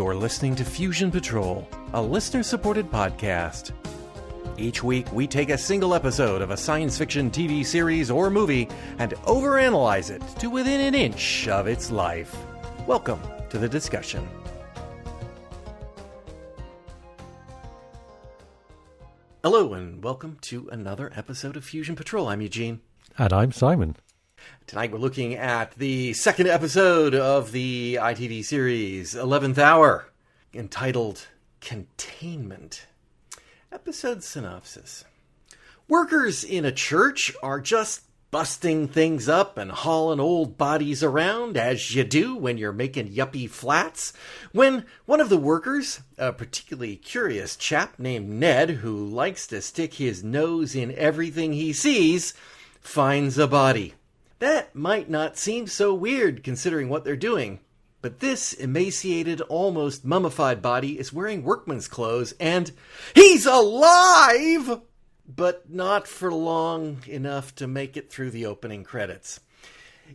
You're listening to Fusion Patrol, a listener supported podcast. Each week, we take a single episode of a science fiction TV series or movie and overanalyze it to within an inch of its life. Welcome to the discussion. Hello, and welcome to another episode of Fusion Patrol. I'm Eugene. And I'm Simon. Tonight we're looking at the second episode of the ITV series, 11th Hour, entitled Containment. Episode synopsis Workers in a church are just busting things up and hauling old bodies around, as you do when you're making yuppie flats, when one of the workers, a particularly curious chap named Ned who likes to stick his nose in everything he sees, finds a body. That might not seem so weird considering what they're doing. But this emaciated, almost mummified body is wearing workman's clothes and he's alive! But not for long enough to make it through the opening credits.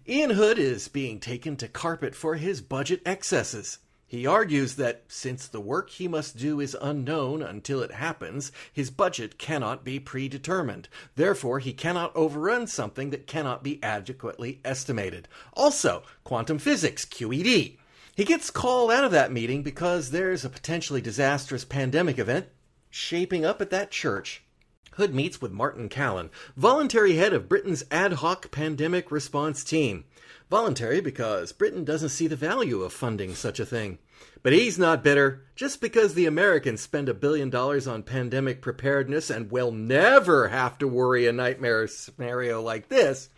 Ian Hood is being taken to carpet for his budget excesses. He argues that since the work he must do is unknown until it happens, his budget cannot be predetermined. Therefore, he cannot overrun something that cannot be adequately estimated. Also, quantum physics, QED. He gets called out of that meeting because there's a potentially disastrous pandemic event shaping up at that church. Hood meets with Martin Callan, voluntary head of Britain's ad hoc pandemic response team. Voluntary because Britain doesn't see the value of funding such a thing. But he's not bitter. Just because the Americans spend a billion dollars on pandemic preparedness and will never have to worry a nightmare scenario like this.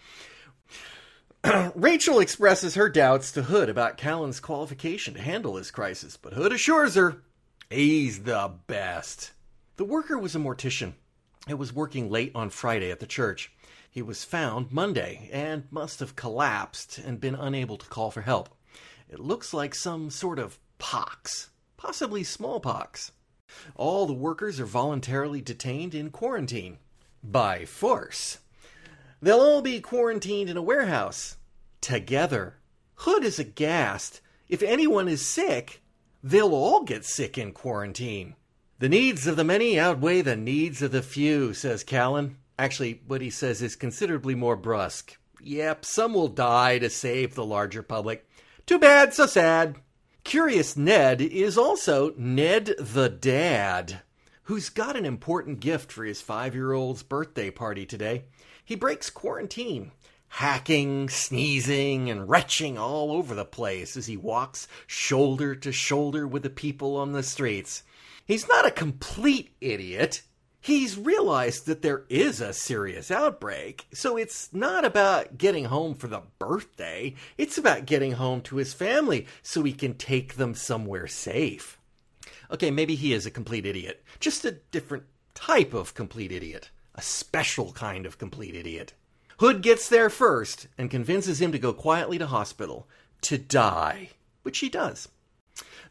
Rachel expresses her doubts to Hood about Callan's qualification to handle this crisis, but Hood assures her he's the best. The worker was a mortician. It was working late on Friday at the church. He was found Monday and must have collapsed and been unable to call for help. It looks like some sort of pox, possibly smallpox. All the workers are voluntarily detained in quarantine by force. They'll all be quarantined in a warehouse together. Hood is aghast. If anyone is sick, they'll all get sick in quarantine. The needs of the many outweigh the needs of the few, says Callan. Actually, what he says is considerably more brusque. Yep, some will die to save the larger public. Too bad, so sad. Curious Ned is also Ned the Dad, who's got an important gift for his five year old's birthday party today. He breaks quarantine, hacking, sneezing, and retching all over the place as he walks shoulder to shoulder with the people on the streets. He's not a complete idiot. He's realized that there is a serious outbreak, so it's not about getting home for the birthday. It's about getting home to his family so he can take them somewhere safe. Okay, maybe he is a complete idiot. Just a different type of complete idiot. A special kind of complete idiot. Hood gets there first and convinces him to go quietly to hospital to die, which he does.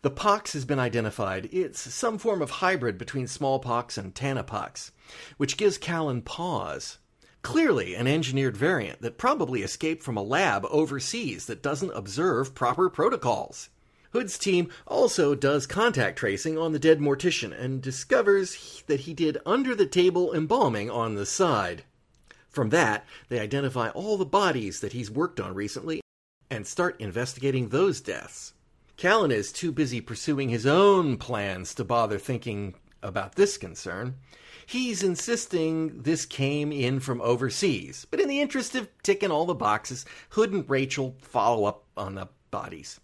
The pox has been identified. It's some form of hybrid between smallpox and tanapox, which gives Callan pause. Clearly, an engineered variant that probably escaped from a lab overseas that doesn't observe proper protocols. Hood's team also does contact tracing on the dead mortician and discovers that he did under the table embalming on the side. From that, they identify all the bodies that he's worked on recently and start investigating those deaths. Callan is too busy pursuing his own plans to bother thinking about this concern. He's insisting this came in from overseas, but in the interest of ticking all the boxes, Hood and Rachel follow up on the bodies.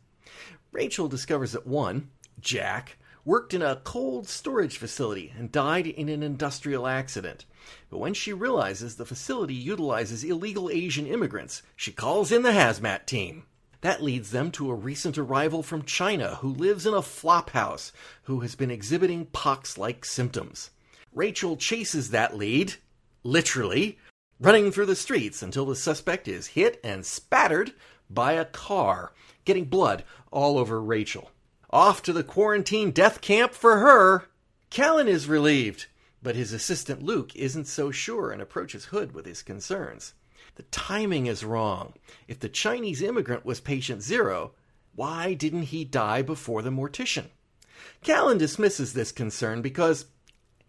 Rachel discovers that one, Jack, worked in a cold storage facility and died in an industrial accident. But when she realizes the facility utilizes illegal Asian immigrants, she calls in the hazmat team. That leads them to a recent arrival from China who lives in a flop house who has been exhibiting pox like symptoms. Rachel chases that lead, literally, running through the streets until the suspect is hit and spattered by a car, getting blood all over Rachel. Off to the quarantine death camp for her. Callan is relieved, but his assistant Luke isn't so sure and approaches Hood with his concerns. The timing is wrong. If the Chinese immigrant was patient zero, why didn't he die before the mortician? Callan dismisses this concern because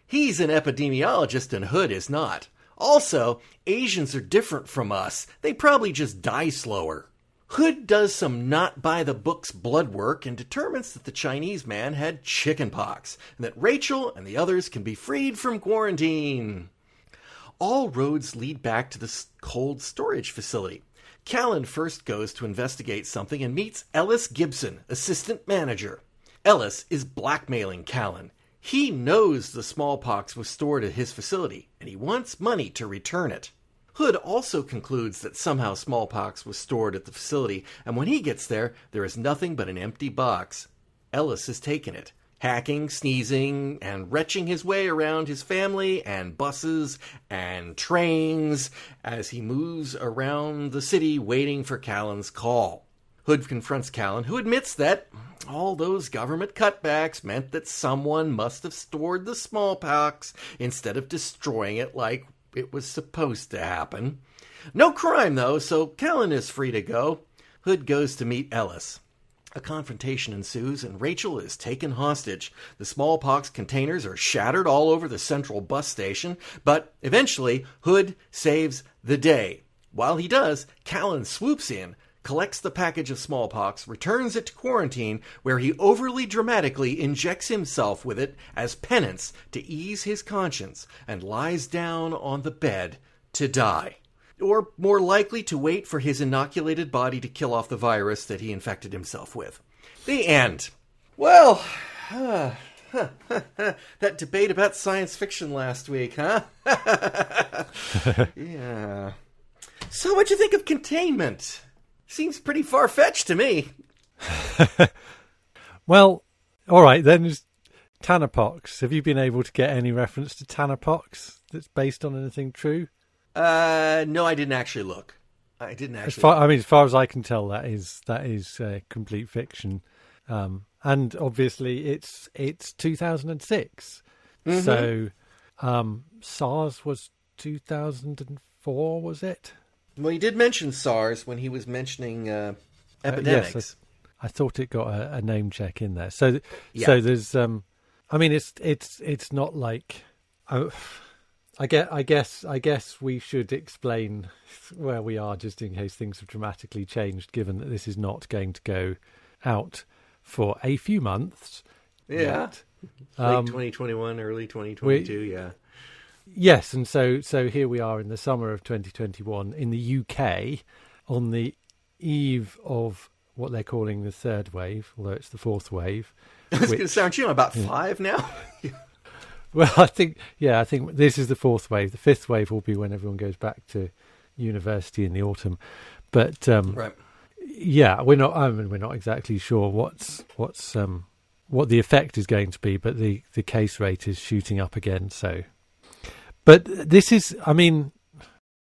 he's an epidemiologist and Hood is not. Also, Asians are different from us. They probably just die slower. Hood does some not by the books blood work and determines that the Chinese man had chickenpox and that Rachel and the others can be freed from quarantine. All roads lead back to the cold storage facility. Callan first goes to investigate something and meets Ellis Gibson, assistant manager. Ellis is blackmailing Callan. He knows the smallpox was stored at his facility, and he wants money to return it. Hood also concludes that somehow smallpox was stored at the facility, and when he gets there, there is nothing but an empty box. Ellis has taken it, hacking, sneezing, and retching his way around his family and buses and trains as he moves around the city waiting for Callan's call. Hood confronts Callan, who admits that all those government cutbacks meant that someone must have stored the smallpox instead of destroying it like it was supposed to happen. No crime, though, so Callan is free to go. Hood goes to meet Ellis. A confrontation ensues, and Rachel is taken hostage. The smallpox containers are shattered all over the central bus station, but eventually, Hood saves the day. While he does, Callan swoops in, collects the package of smallpox, returns it to quarantine, where he overly dramatically injects himself with it as penance to ease his conscience, and lies down on the bed to die. Or more likely to wait for his inoculated body to kill off the virus that he infected himself with. The end. Well, uh, that debate about science fiction last week, huh? yeah. So, what'd you think of containment? Seems pretty far fetched to me. well, all right then. Tanapox. Have you been able to get any reference to Tanapox that's based on anything true? Uh, no, I didn't actually look. I didn't actually. As far, I mean, as far as I can tell, that is that is uh, complete fiction, um, and obviously it's it's 2006. Mm-hmm. So um, SARS was 2004, was it? Well, he did mention SARS when he was mentioning uh, epidemics. Uh, yes, I, I, thought it got a, a, name check in there. So, yeah. so there's, um, I mean, it's it's it's not like, oh, I get, I guess, I guess we should explain where we are just in case things have dramatically changed. Given that this is not going to go out for a few months. Yeah. Late um, 2021, early 2022. We, yeah. Yes, and so so here we are in the summer of 2021 in the UK on the eve of what they're calling the third wave, although it's the fourth wave. It's going to sound you know about five now. well, I think yeah, I think this is the fourth wave. The fifth wave will be when everyone goes back to university in the autumn. But um, right. yeah, we're not. I mean, we're not exactly sure what's what's um, what the effect is going to be, but the the case rate is shooting up again. So but this is, I mean,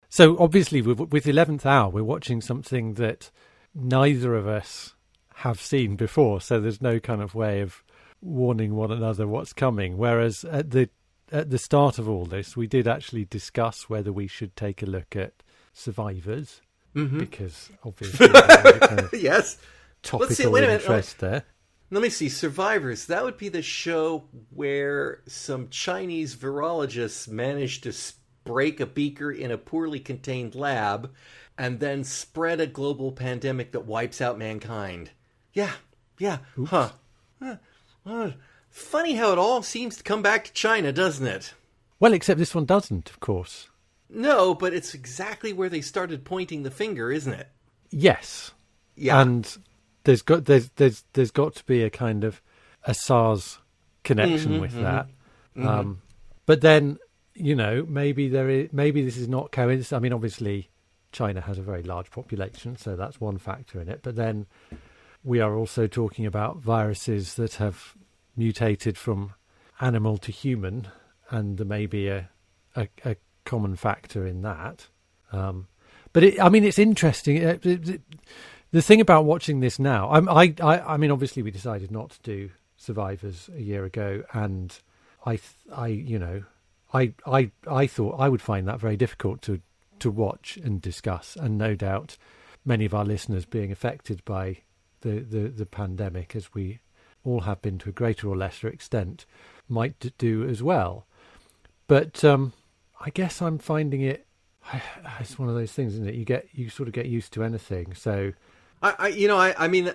so obviously with, with 11th Hour, we're watching something that neither of us have seen before. So there's no kind of way of warning one another what's coming. Whereas at the at the start of all this, we did actually discuss whether we should take a look at survivors mm-hmm. because obviously kind of yes topical see, interest there. Let me see. Survivors. That would be the show where some Chinese virologists managed to break a beaker in a poorly contained lab and then spread a global pandemic that wipes out mankind. Yeah, yeah, Oops. huh. huh. Funny how it all seems to come back to China, doesn't it? Well, except this one doesn't, of course. No, but it's exactly where they started pointing the finger, isn't it? Yes. Yeah. And there's got there's there's there's got to be a kind of a SARS connection mm-hmm, with mm-hmm, that. Mm-hmm. Um, but then you know maybe there is maybe this is not coincidence. I mean, obviously China has a very large population, so that's one factor in it. But then we are also talking about viruses that have mutated from animal to human, and there may be a a, a common factor in that. Um, but it, I mean, it's interesting. It, it, the thing about watching this now, I, I, I mean, obviously we decided not to do Survivors a year ago, and I, I, you know, I, I, I thought I would find that very difficult to to watch and discuss, and no doubt many of our listeners being affected by the, the, the pandemic as we all have been to a greater or lesser extent, might do as well. But um, I guess I'm finding it. It's one of those things, isn't it? You get you sort of get used to anything. So, I, I you know, I, I mean,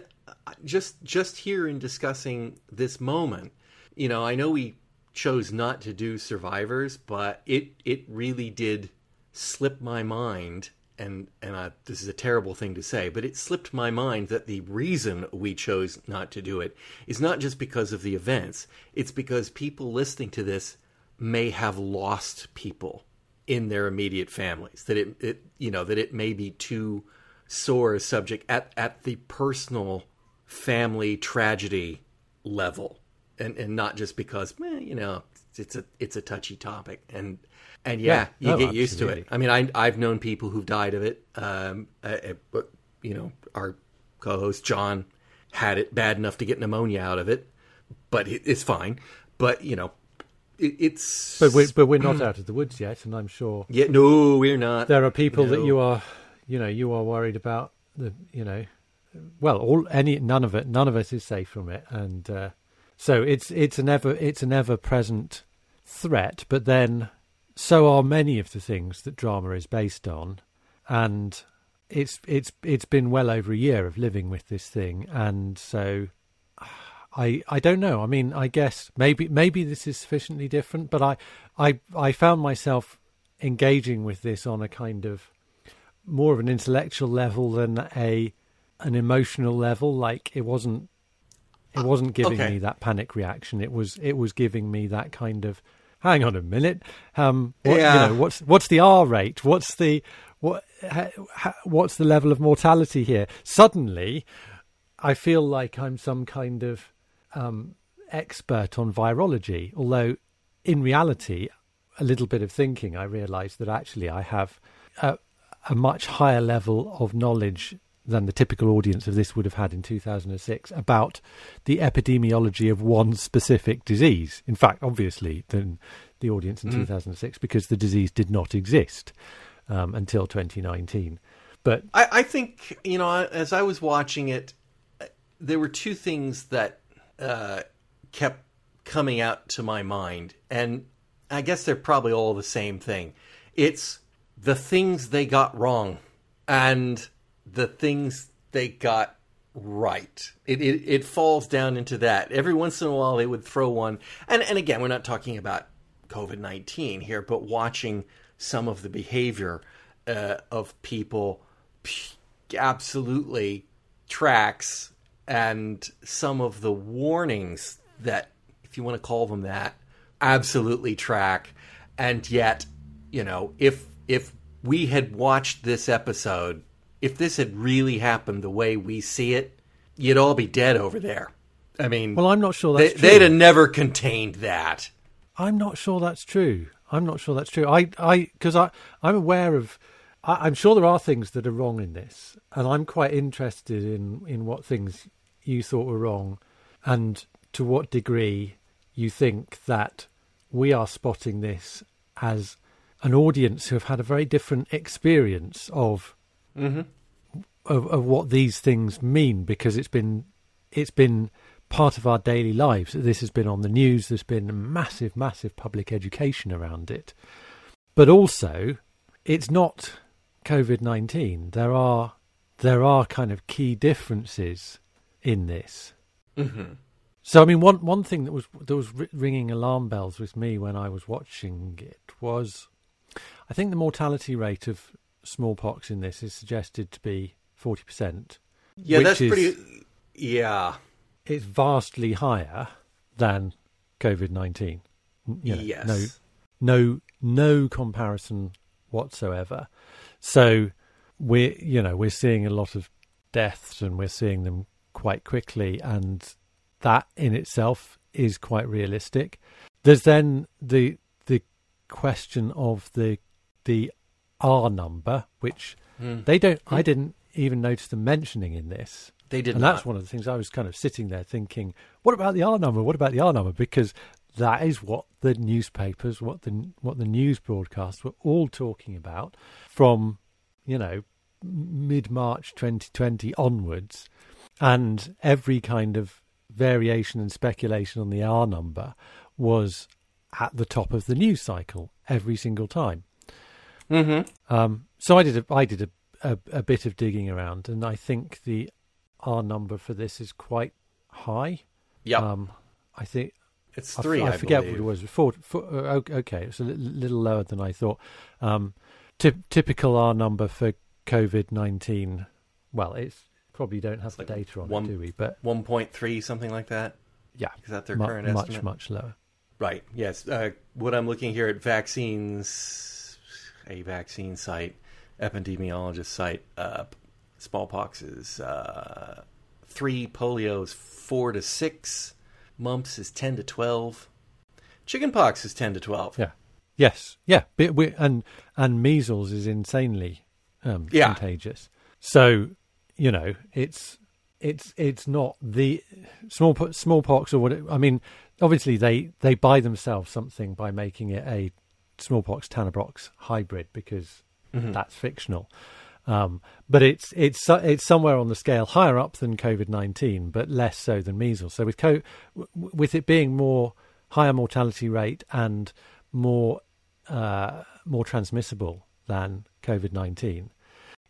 just just here in discussing this moment, you know, I know we chose not to do survivors, but it it really did slip my mind and and I, this is a terrible thing to say, but it slipped my mind that the reason we chose not to do it is not just because of the events. It's because people listening to this may have lost people in their immediate families. That it, it you know that it may be too sore a subject at at the personal family tragedy level, and and not just because you know it's a it's a touchy topic and and yeah, yeah. you oh, get used to it. I mean, I I've known people who've died of it. Um, but you know, our co-host John had it bad enough to get pneumonia out of it, but it, it's fine. But you know, it, it's but we're but we're not out of the woods yet, and I'm sure. Yeah, no, we're not. There are people no. that you are, you know, you are worried about. The you know, well, all any none of it, none of us is safe from it, and uh, so it's it's an ever it's an ever present threat. But then so are many of the things that drama is based on, and it's it's it's been well over a year of living with this thing, and so I I don't know. I mean, I guess maybe maybe this is sufficiently different, but I I I found myself engaging with this on a kind of more of an intellectual level than a an emotional level. Like it wasn't it wasn't giving okay. me that panic reaction. It was it was giving me that kind of hang on a minute. Um, what, yeah. You know, what's what's the R rate? What's the what? Ha, ha, what's the level of mortality here? Suddenly, I feel like I'm some kind of um, expert on virology. Although, in reality, a little bit of thinking, I realise that actually I have a, a much higher level of knowledge than the typical audience of this would have had in 2006 about the epidemiology of one specific disease. In fact, obviously, than the audience in mm. 2006 because the disease did not exist um, until 2019. But I, I, think you know, as I was watching it, there were two things that uh, kept coming out to my mind, and I guess they're probably all the same thing. It's the things they got wrong and the things they got right. It, it, it falls down into that. Every once in a while, they would throw one, and and again, we're not talking about COVID nineteen here, but watching some of the behavior uh, of people absolutely tracks and some of the warnings that, if you want to call them that, absolutely track. And yet, you know, if if we had watched this episode if this had really happened the way we see it, you'd all be dead over there. I mean, well, I'm not sure that's they. They'd have never contained that. I'm not sure that's true. I'm not sure that's true. I, I, because I, I'm aware of. I, am sure there are things that are wrong in this, and I'm quite interested in in what things you thought were wrong, and to what degree you think that we are spotting this as an audience who have had a very different experience of mm-hmm. of, of what these things mean because it's been it's been part of our daily lives. This has been on the news. There's been massive, massive public education around it, but also it's not COVID nineteen. There are there are kind of key differences in this. Mm-hmm. So I mean, one one thing that was that was ringing alarm bells with me when I was watching it was, I think the mortality rate of smallpox in this is suggested to be 40%. Yeah, that's is, pretty. Yeah. It's vastly higher than COVID 19. You know, yes. No, no, no comparison whatsoever. So we're, you know, we're seeing a lot of deaths and we're seeing them quite quickly. And that in itself is quite realistic. There's then the, the question of the, the R number, which mm. they don't. I didn't even notice them mentioning in this. They did, and not. that's one of the things I was kind of sitting there thinking, what about the R number? What about the R number? Because that is what the newspapers, what the what the news broadcasts were all talking about from, you know, mid March 2020 onwards, and every kind of variation and speculation on the R number was at the top of the news cycle every single time. Mm-hmm. Um, so I did a, I did a, a, a bit of digging around, and I think the R number for this is quite high. Yeah, Um, I think it's I three. I, I, forget believe. what it was. Four, four, uh, okay, it's a li- little lower than I thought. Um, typ- typical R number for COVID nineteen. Well, it's probably don't have the like data on one- it, do we? But One point three, something like that. yeah, Is that their mu- current much estimate? much lower. Right. Yes. Uh, what I'm looking here at vaccines, a vaccine site, epidemiologist site. Uh, smallpox is uh, three, polio is four to six, mumps is ten to twelve, chickenpox is ten to twelve. Yeah. Yes. Yeah. And and measles is insanely um, Yeah. contagious. So you know it's it's it's not the small smallpox or what. It, I mean, obviously they they buy themselves something by making it a smallpox tanapox hybrid because Mhm. that's fictional. Um, but it's it's it's somewhere on the scale higher up than COVID nineteen, but less so than measles. So with co- with it being more higher mortality rate and more uh, more transmissible than COVID nineteen,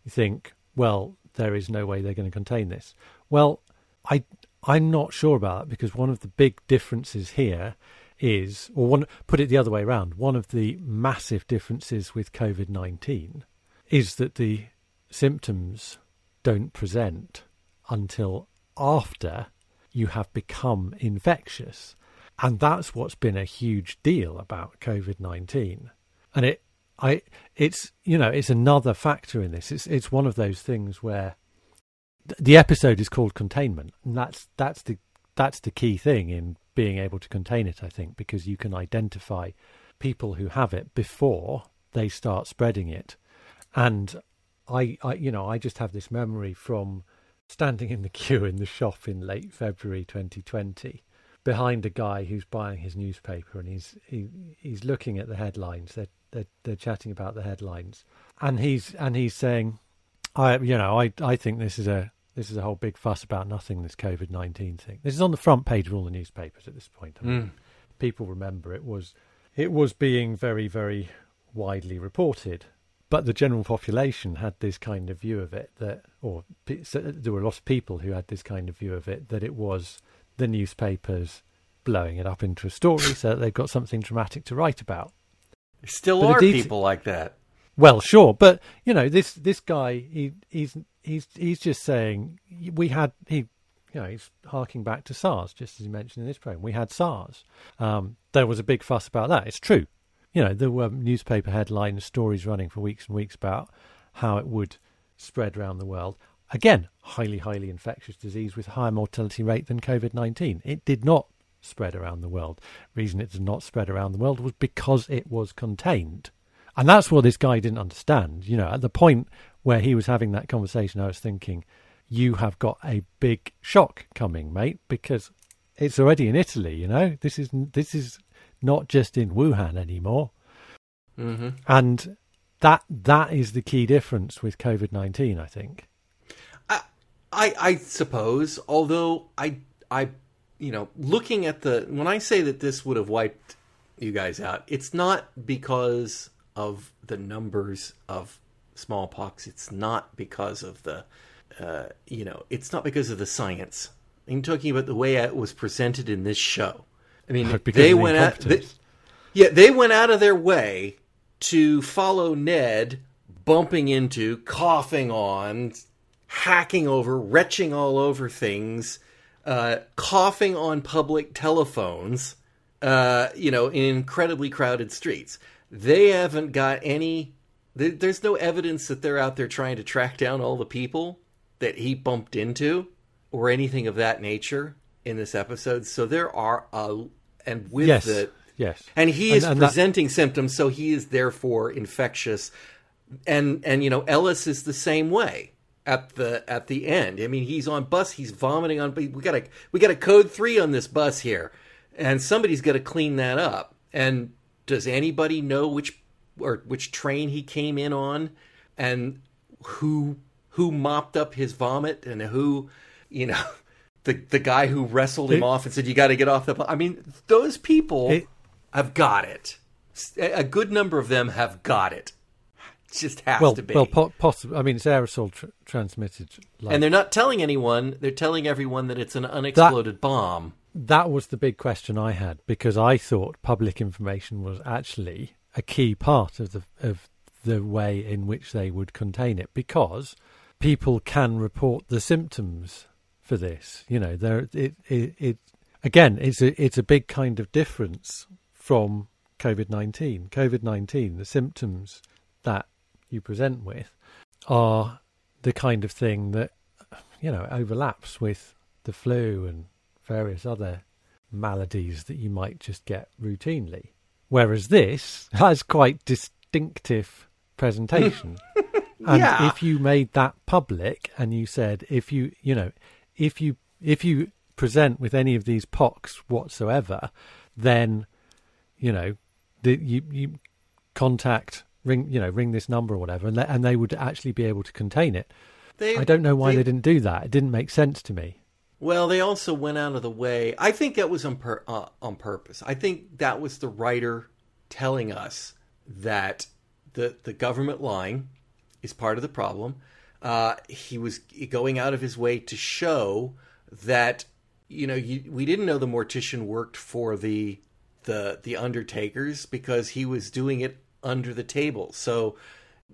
you think, well, there is no way they're going to contain this. Well, I I'm not sure about that because one of the big differences here is, or one put it the other way around, one of the massive differences with COVID nineteen is that the symptoms don't present until after you have become infectious. And that's what's been a huge deal about COVID nineteen. And it I it's you know, it's another factor in this. It's it's one of those things where th- the episode is called containment, and that's that's the that's the key thing in being able to contain it, I think, because you can identify people who have it before they start spreading it. And I, I you know, I just have this memory from standing in the queue in the shop in late February 2020 behind a guy who's buying his newspaper and he's he, he's looking at the headlines they're, they're they're chatting about the headlines and he's and he's saying I you know I I think this is a this is a whole big fuss about nothing this COVID-19 thing this is on the front page of all the newspapers at this point I mean, Mm. people remember it was it was being very very widely reported but the general population had this kind of view of it that or so there were a lot of people who had this kind of view of it that it was the newspapers blowing it up into a story so that they've got something dramatic to write about There still But are det- people like that. well sure but you know this this guy he he's he's he's just saying we had he you know he's harking back to SARS just as he mentioned in this program we had SARS. Um, there was a big fuss about that. It's true. You know there were newspaper headlines stories running for weeks and weeks about how it would spread around the world. Again highly highly infectious disease with higher mortality rate than covid-19 it did not spread around the world. Reason it did not spread around the world was because it was contained. And that's what this guy didn't understand. You know, at the point where he was having that conversation, I was thinking, you have got a big shock coming, mate, because it's already in Italy, you know? This is this is not just in Wuhan anymore. Mm-hmm. And that that is the key difference with COVID-19, I think. I, I I suppose, although I I you know, looking at the when I say that this would have wiped you guys out, it's not because of the numbers of smallpox. It's not because of the uh, you know, it's not because of the science. I'm talking about the way it was presented in this show. I mean, they the went out. They, yeah, they went out of their way to follow Ned bumping into, coughing on, hacking over, retching all over things, uh, coughing on public telephones, uh, you know, in incredibly crowded streets. They haven't got any. There- There's no evidence that they're out there trying to track down all the people that he bumped into or anything of that nature in this episode. So there are a. And with yes. the yes. and he is and that- presenting symptoms so he is therefore infectious and and you know ellis is the same way at the at the end i mean he's on bus he's vomiting on we got a we got a code three on this bus here and somebody's got to clean that up and does anybody know which or which train he came in on and who who mopped up his vomit and who you know the the guy who wrestled him it, off and said you got to get off the. I mean, those people it, have got it. A good number of them have got it. it just has well, to be. Well, po- possibly. I mean, it's aerosol tr- transmitted, like, and they're not telling anyone. They're telling everyone that it's an unexploded that, bomb. That was the big question I had because I thought public information was actually a key part of the of the way in which they would contain it because people can report the symptoms for this. You know, there it it, it again it's a it's a big kind of difference from COVID nineteen. COVID nineteen, the symptoms that you present with are the kind of thing that you know overlaps with the flu and various other maladies that you might just get routinely. Whereas this has quite distinctive presentation. and yeah. if you made that public and you said if you you know if you if you present with any of these pox whatsoever, then you know the, you you contact ring you know ring this number or whatever, and they, and they would actually be able to contain it. They, I don't know why they, they, didn't do that. It didn't make sense to me. Well, they also went out of the way. I think that was on per, uh, on purpose. I think that was the writer telling us that the the government lying is part of the problem. Uh, he was going out of his way to show that you know you, we didn't know the mortician worked for the the the undertakers because he was doing it under the table. So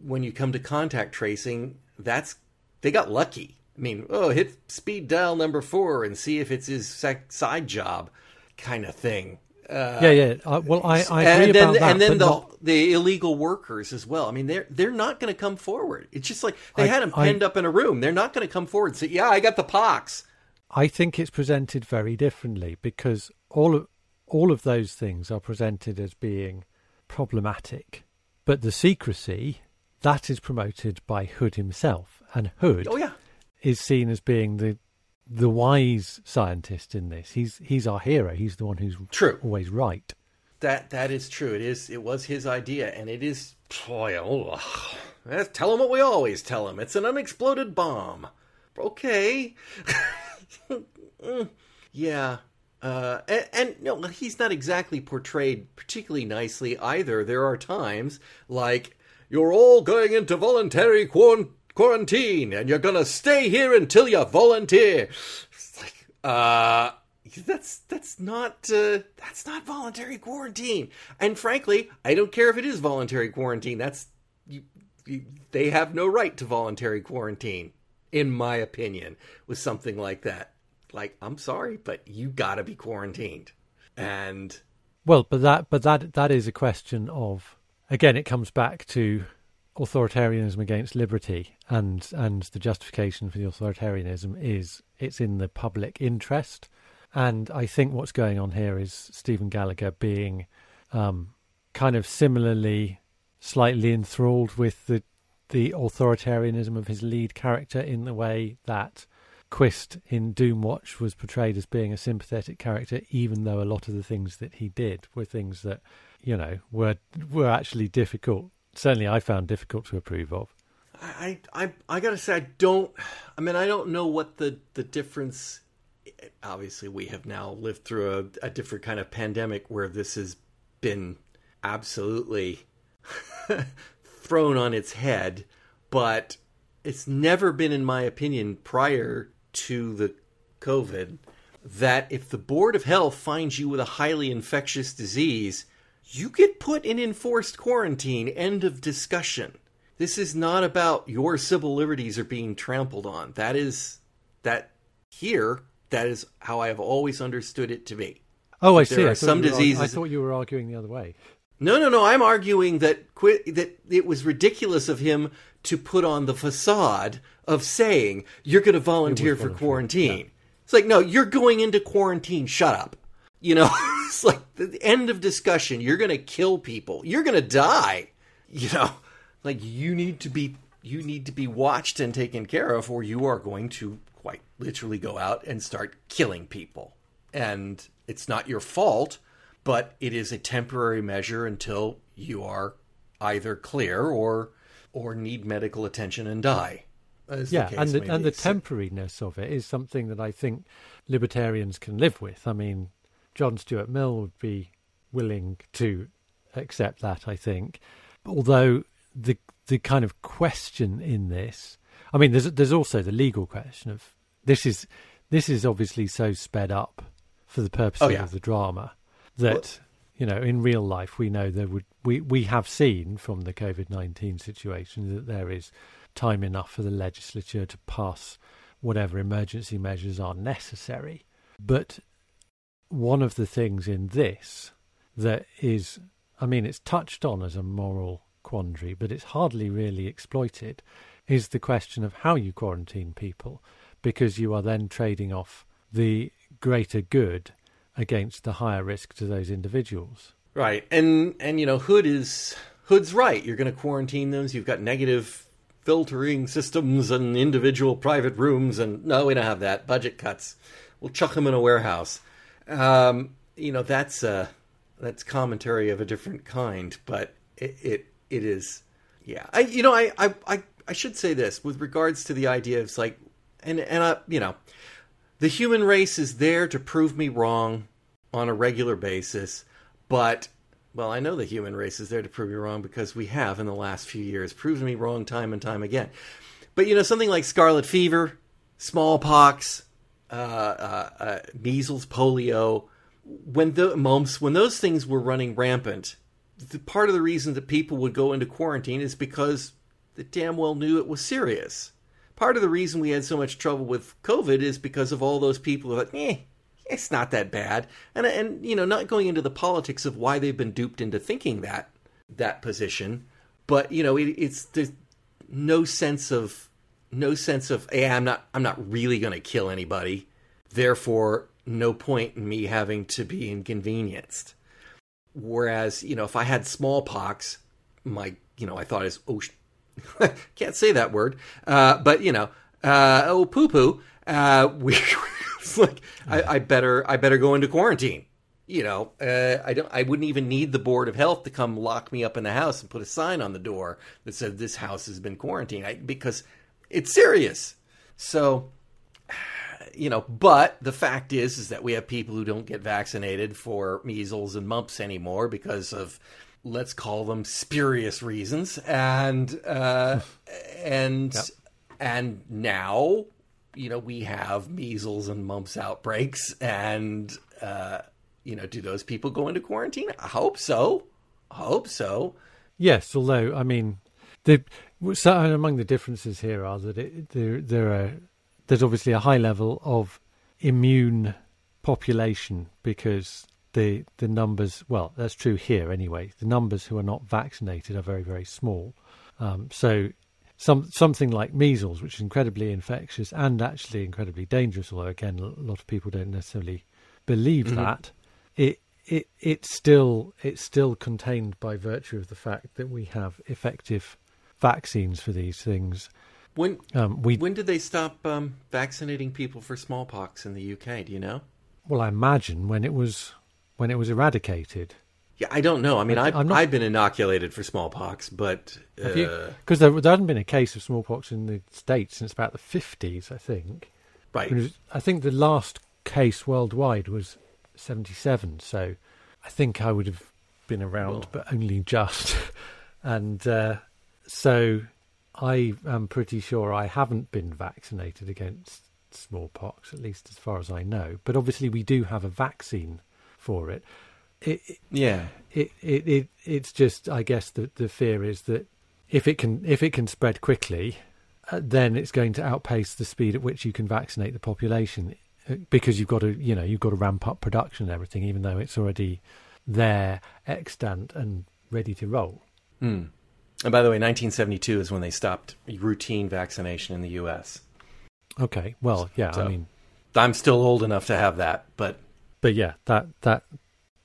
when you come to contact tracing, that's they got lucky. I mean, oh, hit speed dial number four and see if it's his side job, kind of thing. Uh, yeah, yeah. Uh, well, I, I agree and then, about that, and then the not... the illegal workers as well. I mean, they're they're not going to come forward. It's just like they I, had them penned I, up in a room. They're not going to come forward and say, "Yeah, I got the pox." I think it's presented very differently because all of all of those things are presented as being problematic, but the secrecy that is promoted by Hood himself, and Hood, oh yeah, is seen as being the the wise scientist in this. He's he's our hero. He's the one who's true, always right. That that is true. It is. It was his idea, and it is. Oh, tell him what we always tell him. It's an unexploded bomb. Okay. yeah. Uh, and, and no, he's not exactly portrayed particularly nicely either. There are times like you're all going into voluntary quarantine quarantine and you're gonna stay here until you volunteer. It's like, uh, that's that's not uh, that's not voluntary quarantine. And frankly, I don't care if it is voluntary quarantine. That's you, you, they have no right to voluntary quarantine, in my opinion, with something like that. Like, I'm sorry, but you got to be quarantined. And well, but that but that that is a question of again, it comes back to authoritarianism against liberty and and the justification for the authoritarianism is it's in the public interest. And I think what's going on here is Stephen Gallagher being um, kind of similarly slightly enthralled with the the authoritarianism of his lead character in the way that Quist in Doomwatch was portrayed as being a sympathetic character, even though a lot of the things that he did were things that you know were were actually difficult certainly I found difficult to approve of. I, I, I gotta say, I don't. I mean, I don't know what the the difference. Obviously, we have now lived through a, a different kind of pandemic where this has been absolutely thrown on its head, but it's never been, in my opinion, prior to the COVID, that if the Board of Health finds you with a highly infectious disease, you get put in enforced quarantine. End of discussion. This is not about your civil liberties are being trampled on. That is that here. That is how I have always understood it to be. Oh, I see. I some diseases. I thought you were arguing the other way. No, no, no. I'm arguing that qu- that it was ridiculous of him to put on the facade of saying you're going to volunteer for quarantine. Yeah. It's like, no, you're going into quarantine. Shut up. You know, it's like the end of discussion. You're going to kill people. You're going to die. You know, like you need to be you need to be watched and taken care of, or you are going to quite literally go out and start killing people. And it's not your fault, but it is a temporary measure until you are either clear or or need medical attention and die. yeah, the and the, and the temporariness of it is something that I think libertarians can live with. I mean, John Stuart Mill would be willing to accept that. I think, although the the kind of question in this, I mean, there's there's also the legal question of this is this is obviously so sped up for the purposes oh, yeah. of the drama that. Well, you know, in real life, we know there would we we have seen from the COVID nineteen situation that there is time enough for the legislature to pass whatever emergency measures are necessary. But one of the things in this that is, I mean, it's touched on as a moral quandary, but it's hardly really exploited, is the question of how you quarantine people, because you are then trading off the greater good against the higher risk to those individuals. Right, and and you know, Hood is Hood's right. You're going to quarantine them. You've got negative filtering systems and individual private rooms, and no, we don't have that. Budget cuts. We'll chuck them in a warehouse. Um, you know, that's uh, that's commentary of a different kind, but it it, it is, yeah. I you know, I, I I I should say this with regards to the idea of like, and and I you know, the human race is there to prove me wrong on a regular basis, but well, I know the human race is there to prove me wrong because we have in the last few years proven me wrong time and time again. But you know, something like scarlet fever, smallpox, uh, uh, uh, measles, polio, when the mumps, when those things were running rampant, the, part of the reason that people would go into quarantine is because they damn well knew it was serious. Part of the reason we had so much trouble with COVID is because of all those people who thought, eh, it's not that bad. And and you know, not going into the politics of why they've been duped into thinking that that position, but you know, it, it's there's no sense of no sense of hey, I'm not I'm not really going to kill anybody. Therefore, no point in me having to be inconvenienced. Whereas, you know, if I had smallpox, my you know, I thought is oh can't say that word, uh, but you know, uh, oh poo poo. Uh, we it's like I, I, better I better go into quarantine. You know, uh, I don't. I wouldn't even need the board of health to come lock me up in the house and put a sign on the door that said this house has been quarantined I, because it's serious. So, you know, but the fact is, is that we have people who don't get vaccinated for measles and mumps anymore because of let's call them spurious reasons, and uh, and yep. and now you know, we have measles and mumps outbreaks, and uh, you know, do those people go into quarantine? I hope so. I hope so. Yes, although I mean, the so among the differences here are that it, there there are there's obviously a high level of immune population because the the numbers well that's true here anyway the numbers who are not vaccinated are very very small um, so some something like measles, which is incredibly infectious and actually incredibly dangerous. Although again, a lot of people don't necessarily believe mm-hmm. that. It it it's still it's still contained by virtue of the fact that we have effective vaccines for these things. When um, we when did they stop um, vaccinating people for smallpox in the UK? Do you know? Well, I imagine when it was when it was eradicated. Yeah, I don't know. I mean, I've, not... I've been inoculated for smallpox, but because uh... there, there hasn't been a case of smallpox in the states since about the fifties, I think. Right. Was, I think the last case worldwide was seventy-seven. So I think I would have been around, well. but only just. and uh, so I am pretty sure I haven't been vaccinated against smallpox, at least as far as I know. But obviously, we do have a vaccine for it it, yeah, it, it it it's just I guess the the fear is that if it can if it can spread quickly, uh, then it's going to outpace the speed at which you can vaccinate the population uh, because you've got to you know you've got to ramp up production and everything, even though it's already there, extant and ready to roll. Mm. And by the way, 1972 is when they stopped routine vaccination in the U.S. Okay, well, yeah, so, I mean, I'm still old enough to have that, but but yeah, that that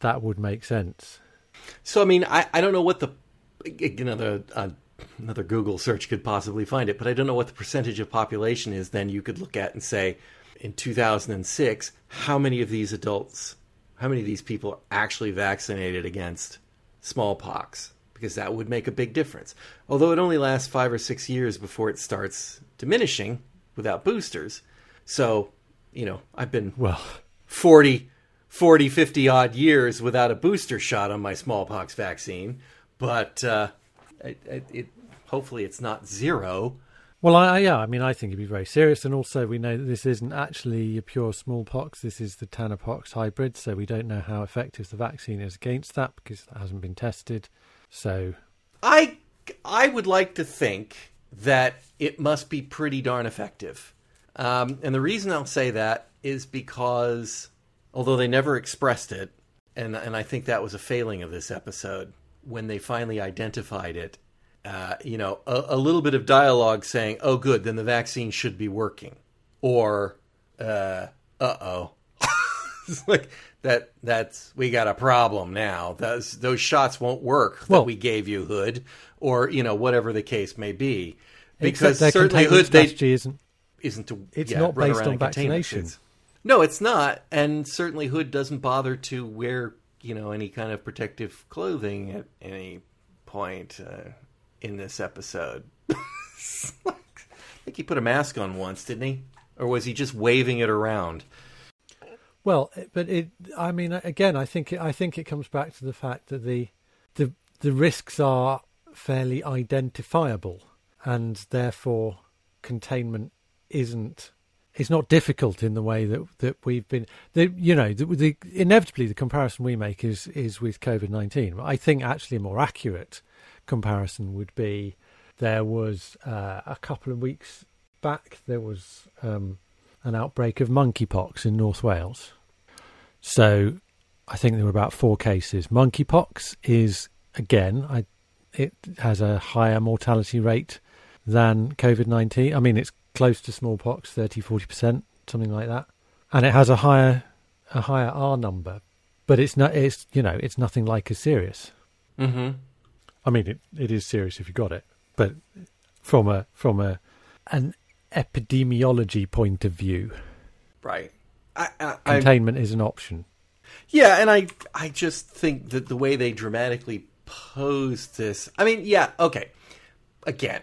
that would make sense. So I mean, I, I don't know what the another uh, another Google search could possibly find it, but I don't know what the percentage of population is. Then you could look at and say, in 2006, how many of these adults, how many of these people are actually vaccinated against smallpox? Because that would make a big difference. Although it only lasts five or six years before it starts diminishing without boosters. So, you know, I've been well 40, 40 50 odd years without a booster shot on my smallpox vaccine, but uh, it, it, hopefully it's not zero. Well, I, yeah, I mean, I think it'd be very serious, and also we know that this isn't actually a pure smallpox. This is the Tanapox hybrid, so we don't know how effective the vaccine is against that because that hasn't been tested. So, I I would like to think that it must be pretty darn effective, um, and the reason I'll say that is because although they never expressed it, and and I think that was a failing of this episode when they finally identified it uh, you know, a, a, little bit of dialogue saying, "Oh, good, then the vaccine should be working," or "Uh, oh." like that. That's we got a problem now. Those those shots won't work that well, we gave you, Hood, or you know whatever the case may be. Because certainly Hood they, isn't isn't to it's yeah, not based on vaccination. No, it's not, and certainly Hood doesn't bother to wear you know any kind of protective clothing at any point. Uh, in this episode. I think he put a mask on once, didn't he? Or was he just waving it around? Well, but it. I mean, again, I think I think it comes back to the fact that the the the risks are fairly identifiable, and therefore containment isn't. It's not difficult in the way that that we've been. The, you know, the, the, inevitably the comparison we make is is with COVID nineteen. I think actually a more accurate comparison would be there was uh, a couple of weeks back there was um, an outbreak of monkeypox in North Wales. So I think there were about four cases. Monkeypox is again, I, it has a higher mortality rate than COVID nineteen. I mean, it's close to smallpox, 30 40 percent, something like that, and it has a higher a higher R number, but it's not. It's you know, it's nothing like as serious. Mm-hmm. I mean, it, it is serious if you got it, but from a from a an epidemiology point of view, right? I, I, containment I, is an option. Yeah, and I I just think that the way they dramatically posed this, I mean, yeah, okay. Again,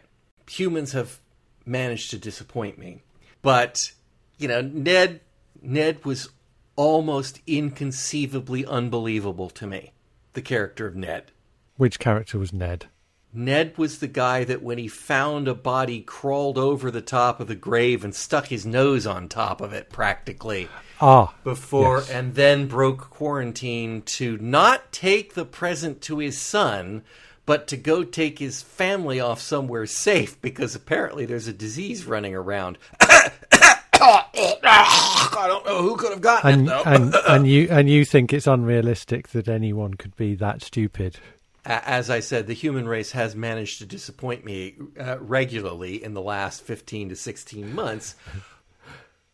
humans have managed to disappoint me, but you know, Ned Ned was almost inconceivably unbelievable to me. The character of Ned. Which character was Ned? Ned was the guy that when he found a body crawled over the top of the grave and stuck his nose on top of it practically. Ah. Before yes. and then broke quarantine to not take the present to his son, but to go take his family off somewhere safe because apparently there's a disease running around. I don't know who could have gotten and, it though. and, and you and you think it's unrealistic that anyone could be that stupid as I said, the human race has managed to disappoint me uh, regularly in the last 15 to 16 months.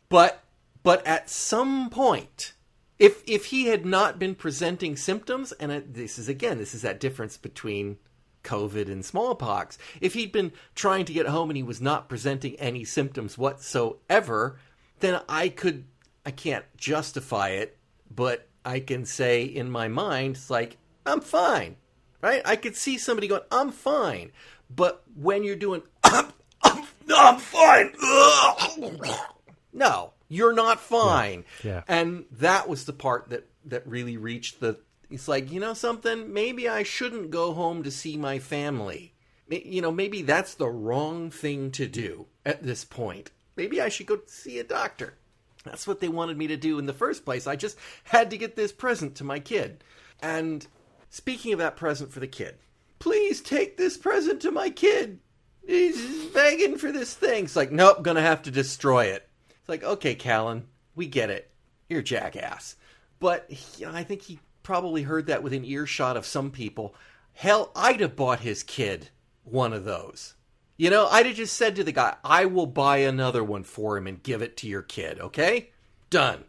But but at some point, if if he had not been presenting symptoms, and it, this is again, this is that difference between COVID and smallpox. If he'd been trying to get home and he was not presenting any symptoms whatsoever, then I could I can't justify it, but I can say in my mind, it's like I'm fine right? I could see somebody going, "I'm fine," but when you're doing, "I'm, I'm, I'm fine," no, you're not fine. Yeah. yeah. And that was the part that that really reached the. It's like you know something. Maybe I shouldn't go home to see my family. You know, maybe that's the wrong thing to do at this point. Maybe I should go see a doctor. That's what they wanted me to do in the first place. I just had to get this present to my kid. And Speaking of that present for the kid, please take this present to my kid. He's begging for this thing. It's like, nope, gonna have to destroy it. It's like, okay, Callan, we get it. You're jackass. But I think he probably heard that within earshot of some people. Hell, I'd have bought his kid one of those. You know, I'd have just said to the guy, I will buy another one for him and give it to your kid, okay? Done.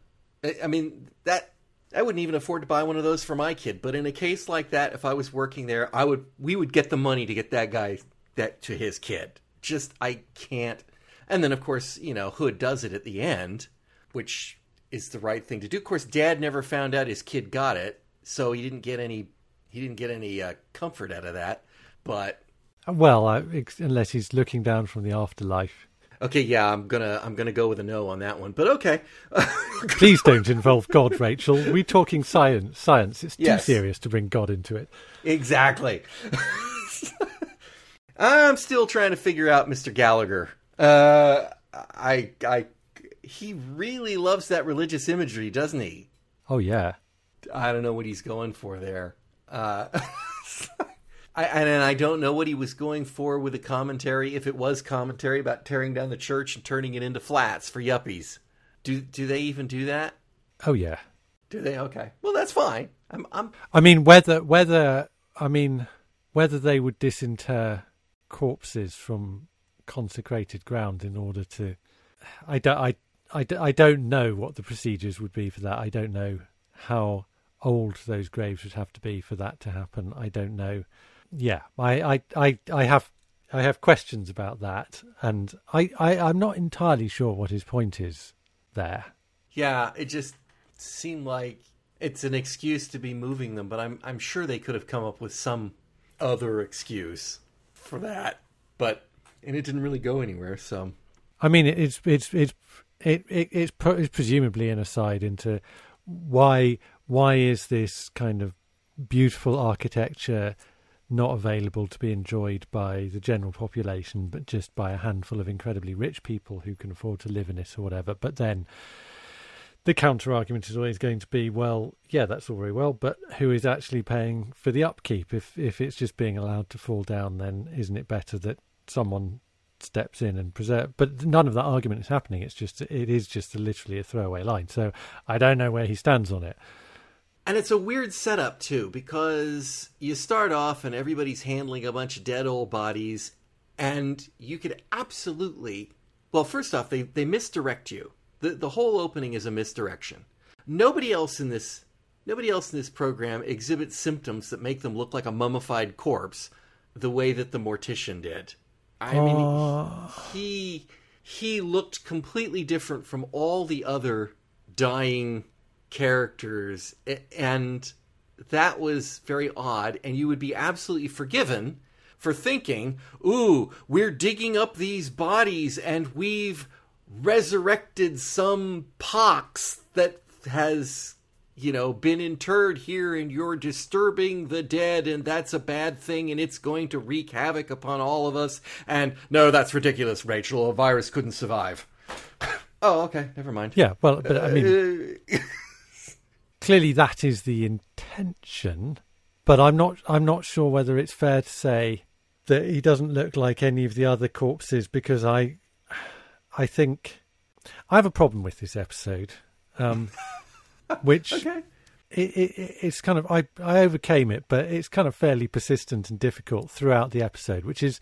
I mean, that I wouldn't even afford to buy one of those for my kid. But in a case like that, if I was working there, I would we would get the money to get that guy that to his kid. Just I can't. And then of course, you know, Hood does it at the end, which is the right thing to do. Of course, Dad never found out his kid got it, so he didn't get any he didn't get any uh, comfort out of that. But well, uh, unless he's looking down from the afterlife. Okay, yeah, I'm gonna I'm gonna go with a no on that one. But okay. Please don't involve God, Rachel. We're talking science. Science. It's too yes. serious to bring God into it. Exactly. I'm still trying to figure out Mr. Gallagher. Uh, I I he really loves that religious imagery, doesn't he? Oh yeah. I don't know what he's going for there. Uh, I, and I don't know what he was going for with the commentary. If it was commentary about tearing down the church and turning it into flats for yuppies, do do they even do that? Oh yeah. Do they? Okay. Well, that's fine. I'm. I'm... I mean, whether whether I mean whether they would disinter corpses from consecrated ground in order to, I don't. I, I, I don't know what the procedures would be for that. I don't know how old those graves would have to be for that to happen. I don't know yeah, I, I, I, I have I have questions about that, and I, I, I'm not entirely sure what his point is there. Yeah, it just seemed like it's an excuse to be moving them, but I'm I'm sure they could have come up with some other excuse for that. But and it didn't really go anywhere. So, I mean, it's it's it's it, it it's, it's presumably an aside into why why is this kind of beautiful architecture not available to be enjoyed by the general population, but just by a handful of incredibly rich people who can afford to live in it or whatever. But then the counter argument is always going to be, well, yeah, that's all very well, but who is actually paying for the upkeep? If if it's just being allowed to fall down, then isn't it better that someone steps in and preserve? But none of that argument is happening. It's just it is just literally a throwaway line. So I don't know where he stands on it. And it's a weird setup too, because you start off and everybody's handling a bunch of dead old bodies, and you could absolutely well, first off, they, they misdirect you. The the whole opening is a misdirection. Nobody else in this nobody else in this program exhibits symptoms that make them look like a mummified corpse the way that the mortician did. I mean uh... he he looked completely different from all the other dying characters, and that was very odd. And you would be absolutely forgiven for thinking, "Ooh, we're digging up these bodies, and we've resurrected some pox that has." You know, been interred here, and you're disturbing the dead, and that's a bad thing, and it's going to wreak havoc upon all of us. And no, that's ridiculous, Rachel. A virus couldn't survive. oh, okay, never mind. Yeah, well, but I mean, clearly that is the intention, but I'm not I'm not sure whether it's fair to say that he doesn't look like any of the other corpses because I I think I have a problem with this episode, um, which okay. it, it, it's kind of I I overcame it, but it's kind of fairly persistent and difficult throughout the episode, which is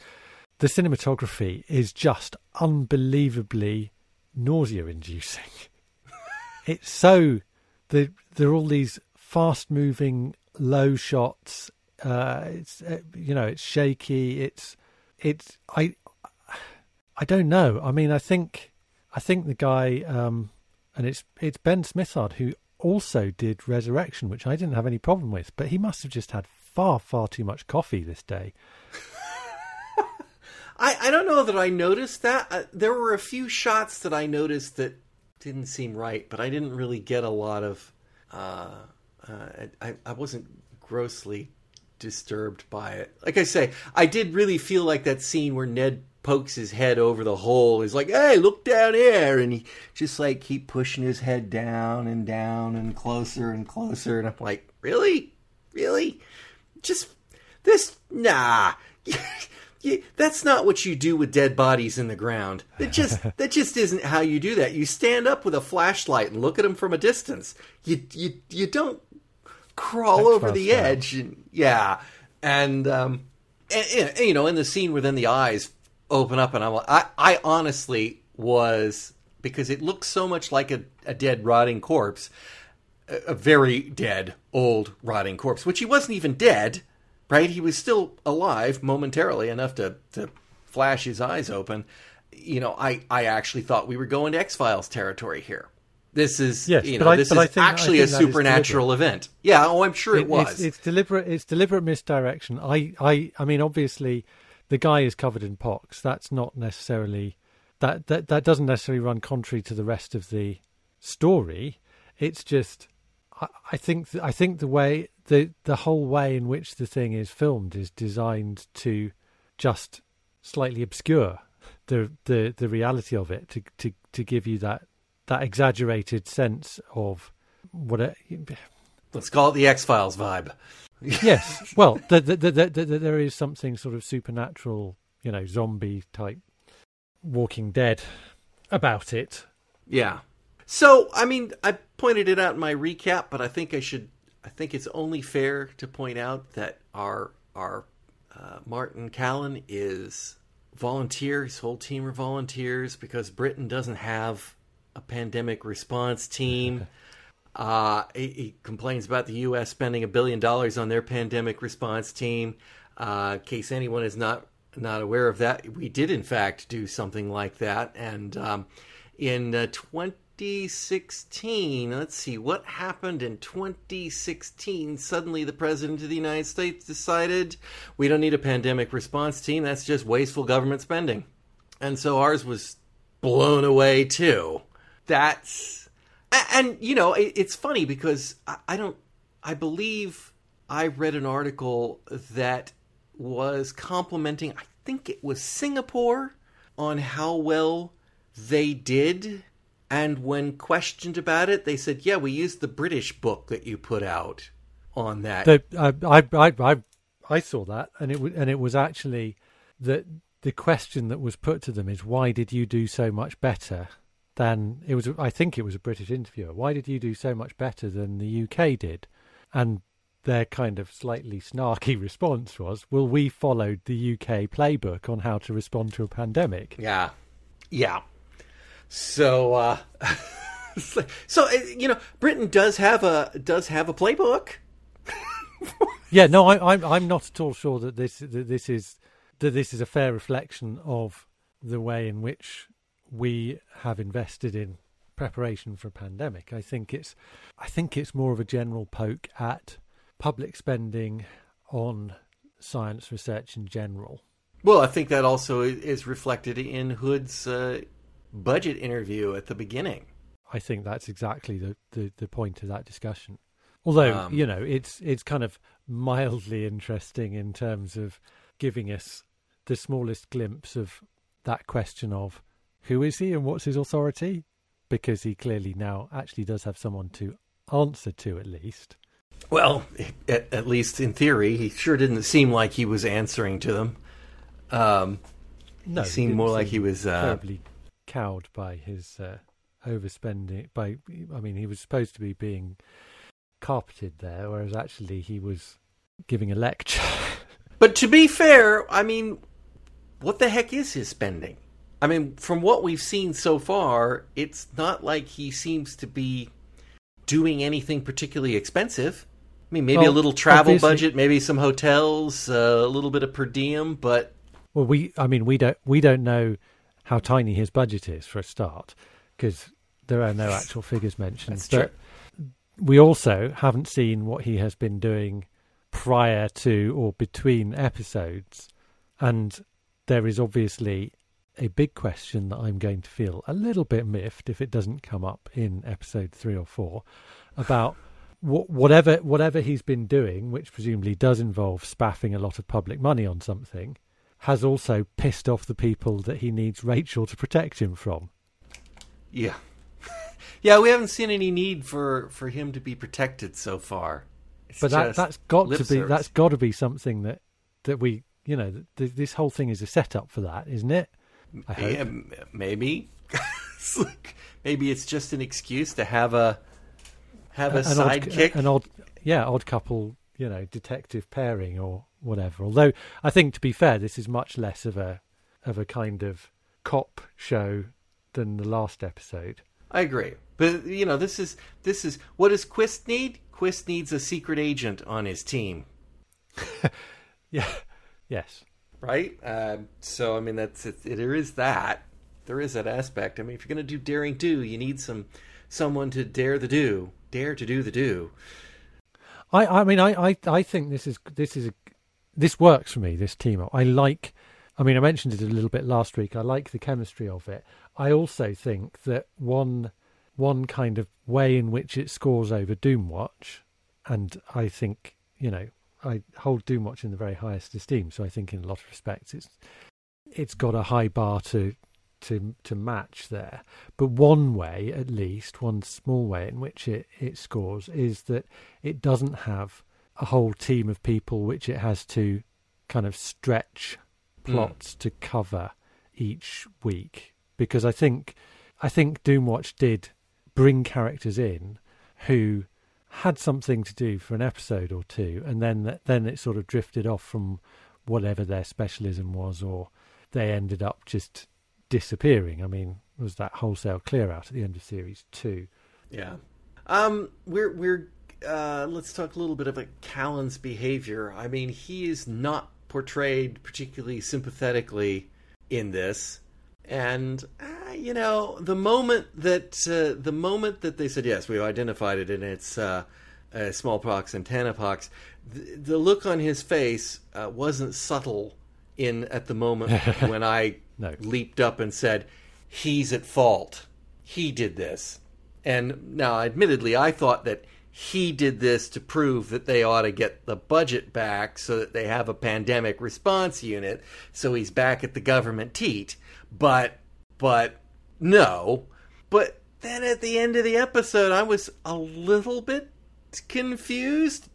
the cinematography is just unbelievably nausea inducing. it's so the, there are all these fast moving low shots. Uh, it's uh, you know it's shaky. It's it's I I don't know. I mean, I think I think the guy um, and it's it's Ben Smithard who also did Resurrection, which I didn't have any problem with, but he must have just had far far too much coffee this day. I I don't know that I noticed that. Uh, there were a few shots that I noticed that didn't seem right, but I didn't really get a lot of. Uh, uh, I I wasn't grossly disturbed by it. Like I say, I did really feel like that scene where Ned pokes his head over the hole. He's like, "Hey, look down here," and he just like keep pushing his head down and down and closer and closer. And I'm like, "Really, really, just this? Nah." You, that's not what you do with dead bodies in the ground. That just that just isn't how you do that. You stand up with a flashlight and look at them from a distance. You you you don't crawl over the edge and yeah, and um, and, and, you know, in the scene where then the eyes open up, and I'm I I honestly was because it looks so much like a, a dead rotting corpse, a, a very dead old rotting corpse, which he wasn't even dead right? He was still alive momentarily enough to, to flash his eyes open. You know, I, I actually thought we were going to X Files territory here. This is Yes, you know I- this is think- actually a supernatural event. Yeah, oh, I'm sure it, It- was. It's, it's deliberate. It's deliberate misdirection. I, I, I mean, obviously, the guy is covered in pox. That's not necessarily that that that doesn't necessarily run contrary to the rest of the story. It's just, I, I think, th- I think the way the the whole way in which the thing is filmed is designed to just slightly obscure the the the reality of it to to to give you that that exaggerated sense of what a, Let's call it the X Files vibe. yes. Well, the, the, the, there is something sort of supernatural, you know, zombie type Walking Dead about it. Yeah. So, I mean, I pointed it out in my recap, but I think I should. I think it's only fair to point out that our our uh, Martin Callan is volunteer. His whole team are volunteers because Britain doesn't have a pandemic response team. Uh, he, he complains about the U.S. spending a billion dollars on their pandemic response team. Uh, in case anyone is not not aware of that, we did in fact do something like that. And um, in uh, 2016, let's see what happened in 2016. Suddenly, the president of the United States decided we don't need a pandemic response team. That's just wasteful government spending, and so ours was blown away too. That's and you know it, it's funny because I don't i believe i read an article that was complimenting i think it was singapore on how well they did and when questioned about it they said yeah we used the british book that you put out on that The, I, I, I, I, saw that, and it was, and it was actually that the question that was put to them is, why did you do so much better than it was? I think it was a British interviewer. Why did you do so much better than the UK did? And their kind of slightly snarky response was, "Well, we followed the UK playbook on how to respond to a pandemic." Yeah, yeah. So, uh, so you know, Britain does have a does have a playbook. Yeah, no, I, I'm I'm not at all sure that this that this is that this is a fair reflection of the way in which we have invested in preparation for a pandemic. I think it's I think it's more of a general poke at public spending on science research in general. Well, I think that also is reflected in Hood's uh, budget interview at the beginning. I think that's exactly the, the, the point of that discussion. Although, Um, you know, it's it's kind of mildly interesting in terms of giving us the smallest glimpse of that question of who is he and what's his authority? Because he clearly now actually does have someone to answer to at least. Well, at, at least in theory, he sure didn't seem like he was answering to them. Um, No, he seemed more like he was. Uh, terribly cowed by his uh, overspending. By I mean, he was supposed to be being carpeted there, whereas actually he was giving a lecture. but to be fair, I mean, what the heck is his spending? I mean, from what we've seen so far, it's not like he seems to be doing anything particularly expensive. I mean, maybe a little travel obviously- budget, maybe some hotels, uh, a little bit of per diem, but well, we I mean we don't we don't know how tiny his budget is for a start because there are no actual figures mentioned. That's but we also haven't seen what he has been doing prior to or between episodes, and there is obviously a big question that I'm going to feel a little bit miffed if it doesn't come up in episode three or four about whatever whatever he's been doing, which presumably does involve spaffing a lot of public money on something, has also pissed off the people that he needs Rachel to protect him from. Yeah. yeah, we haven't seen any need for for him to be protected so far. It's but that, that's got to be service. that's got to be something that that we you know th- this whole thing is a setup for that, isn't it? I hope. Yeah, maybe. It's like- maybe it's just an excuse to have a have a an odd, sidekick. an odd, yeah, odd couple, you know, detective pairing or whatever. Although I think, to be fair, this is much less of a of a kind of cop show than the last episode. I agree, but you know, this is this is what does Quist need? Quist needs a secret agent on his team, Yeah, yes, right? Um, so I mean, that's it, there is that. There is that aspect. I mean, if you're going to do daring do, you need some someone to dare the do, dare to do the do. I, I mean, I, I, I think this is this is a, this works for me. This team up. I like. I mean, I mentioned it a little bit last week. I like the chemistry of it. I also think that one one kind of way in which it scores over Doomwatch, and I think you know I hold Doomwatch in the very highest esteem. So I think in a lot of respects it's it's got a high bar to to to match there. But one way, at least, one small way in which it, it scores is that it doesn't have a whole team of people which it has to kind of stretch hmm. plots mm. to cover each week. Because I think I think Doomwatch did bring characters in who had something to do for an episode or two, and then then it sort of drifted off from whatever their specialism was, or they ended up just disappearing. I mean, was that wholesale clear out at the end of series two? Yeah. Um, we're we're uh, let's talk a little bit about Callan's behavior. I mean, he is not portrayed particularly sympathetically in this, and uh, you know, the moment that uh, the moment that they said yes, we've identified it, and it's uh, smallpox and tanapox. The, the, look on his face uh, wasn't subtle in at the moment when I no. leaped up and said, "He's at fault. He did this." And now, admittedly, I thought that he did this to prove that they ought to get the budget back so that they have a pandemic response unit. So he's back at the government teat. But, but no. But then at the end of the episode, I was a little bit confused.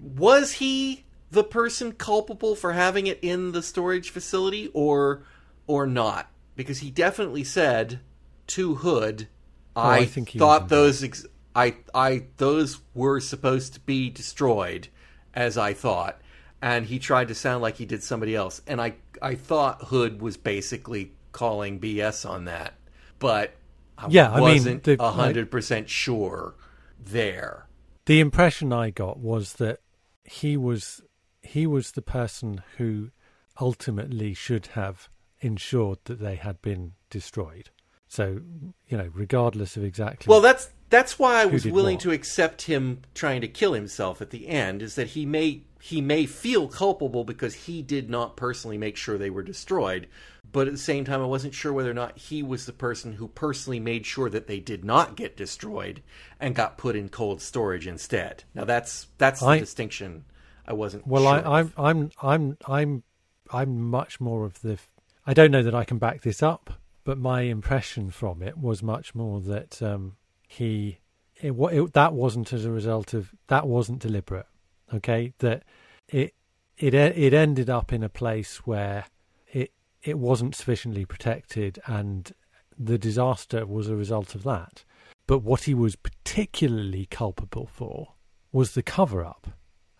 Was he the person culpable for having it in the storage facility or or not. Because he definitely said to Hood oh, I, I thought those ex- I I those were supposed to be destroyed as I thought. And he tried to sound like he did somebody else. And I I thought Hood was basically calling BS on that. But I yeah, wasn't a hundred percent sure there. The impression I got was that he was he was the person who ultimately should have ensured that they had been destroyed. So, you know, regardless of exactly. Well, that's that's why I was willing what. to accept him trying to kill himself at the end. Is that he may he may feel culpable because he did not personally make sure they were destroyed, but at the same time, I wasn't sure whether or not he was the person who personally made sure that they did not get destroyed and got put in cold storage instead. Now, that's that's the I, distinction I wasn't. Well, sure I, I'm I'm I'm I'm I'm much more of the. I don't know that I can back this up, but my impression from it was much more that um, he it, it, that wasn't as a result of that wasn't deliberate. Okay, that it it it ended up in a place where it it wasn't sufficiently protected, and the disaster was a result of that. But what he was particularly culpable for was the cover up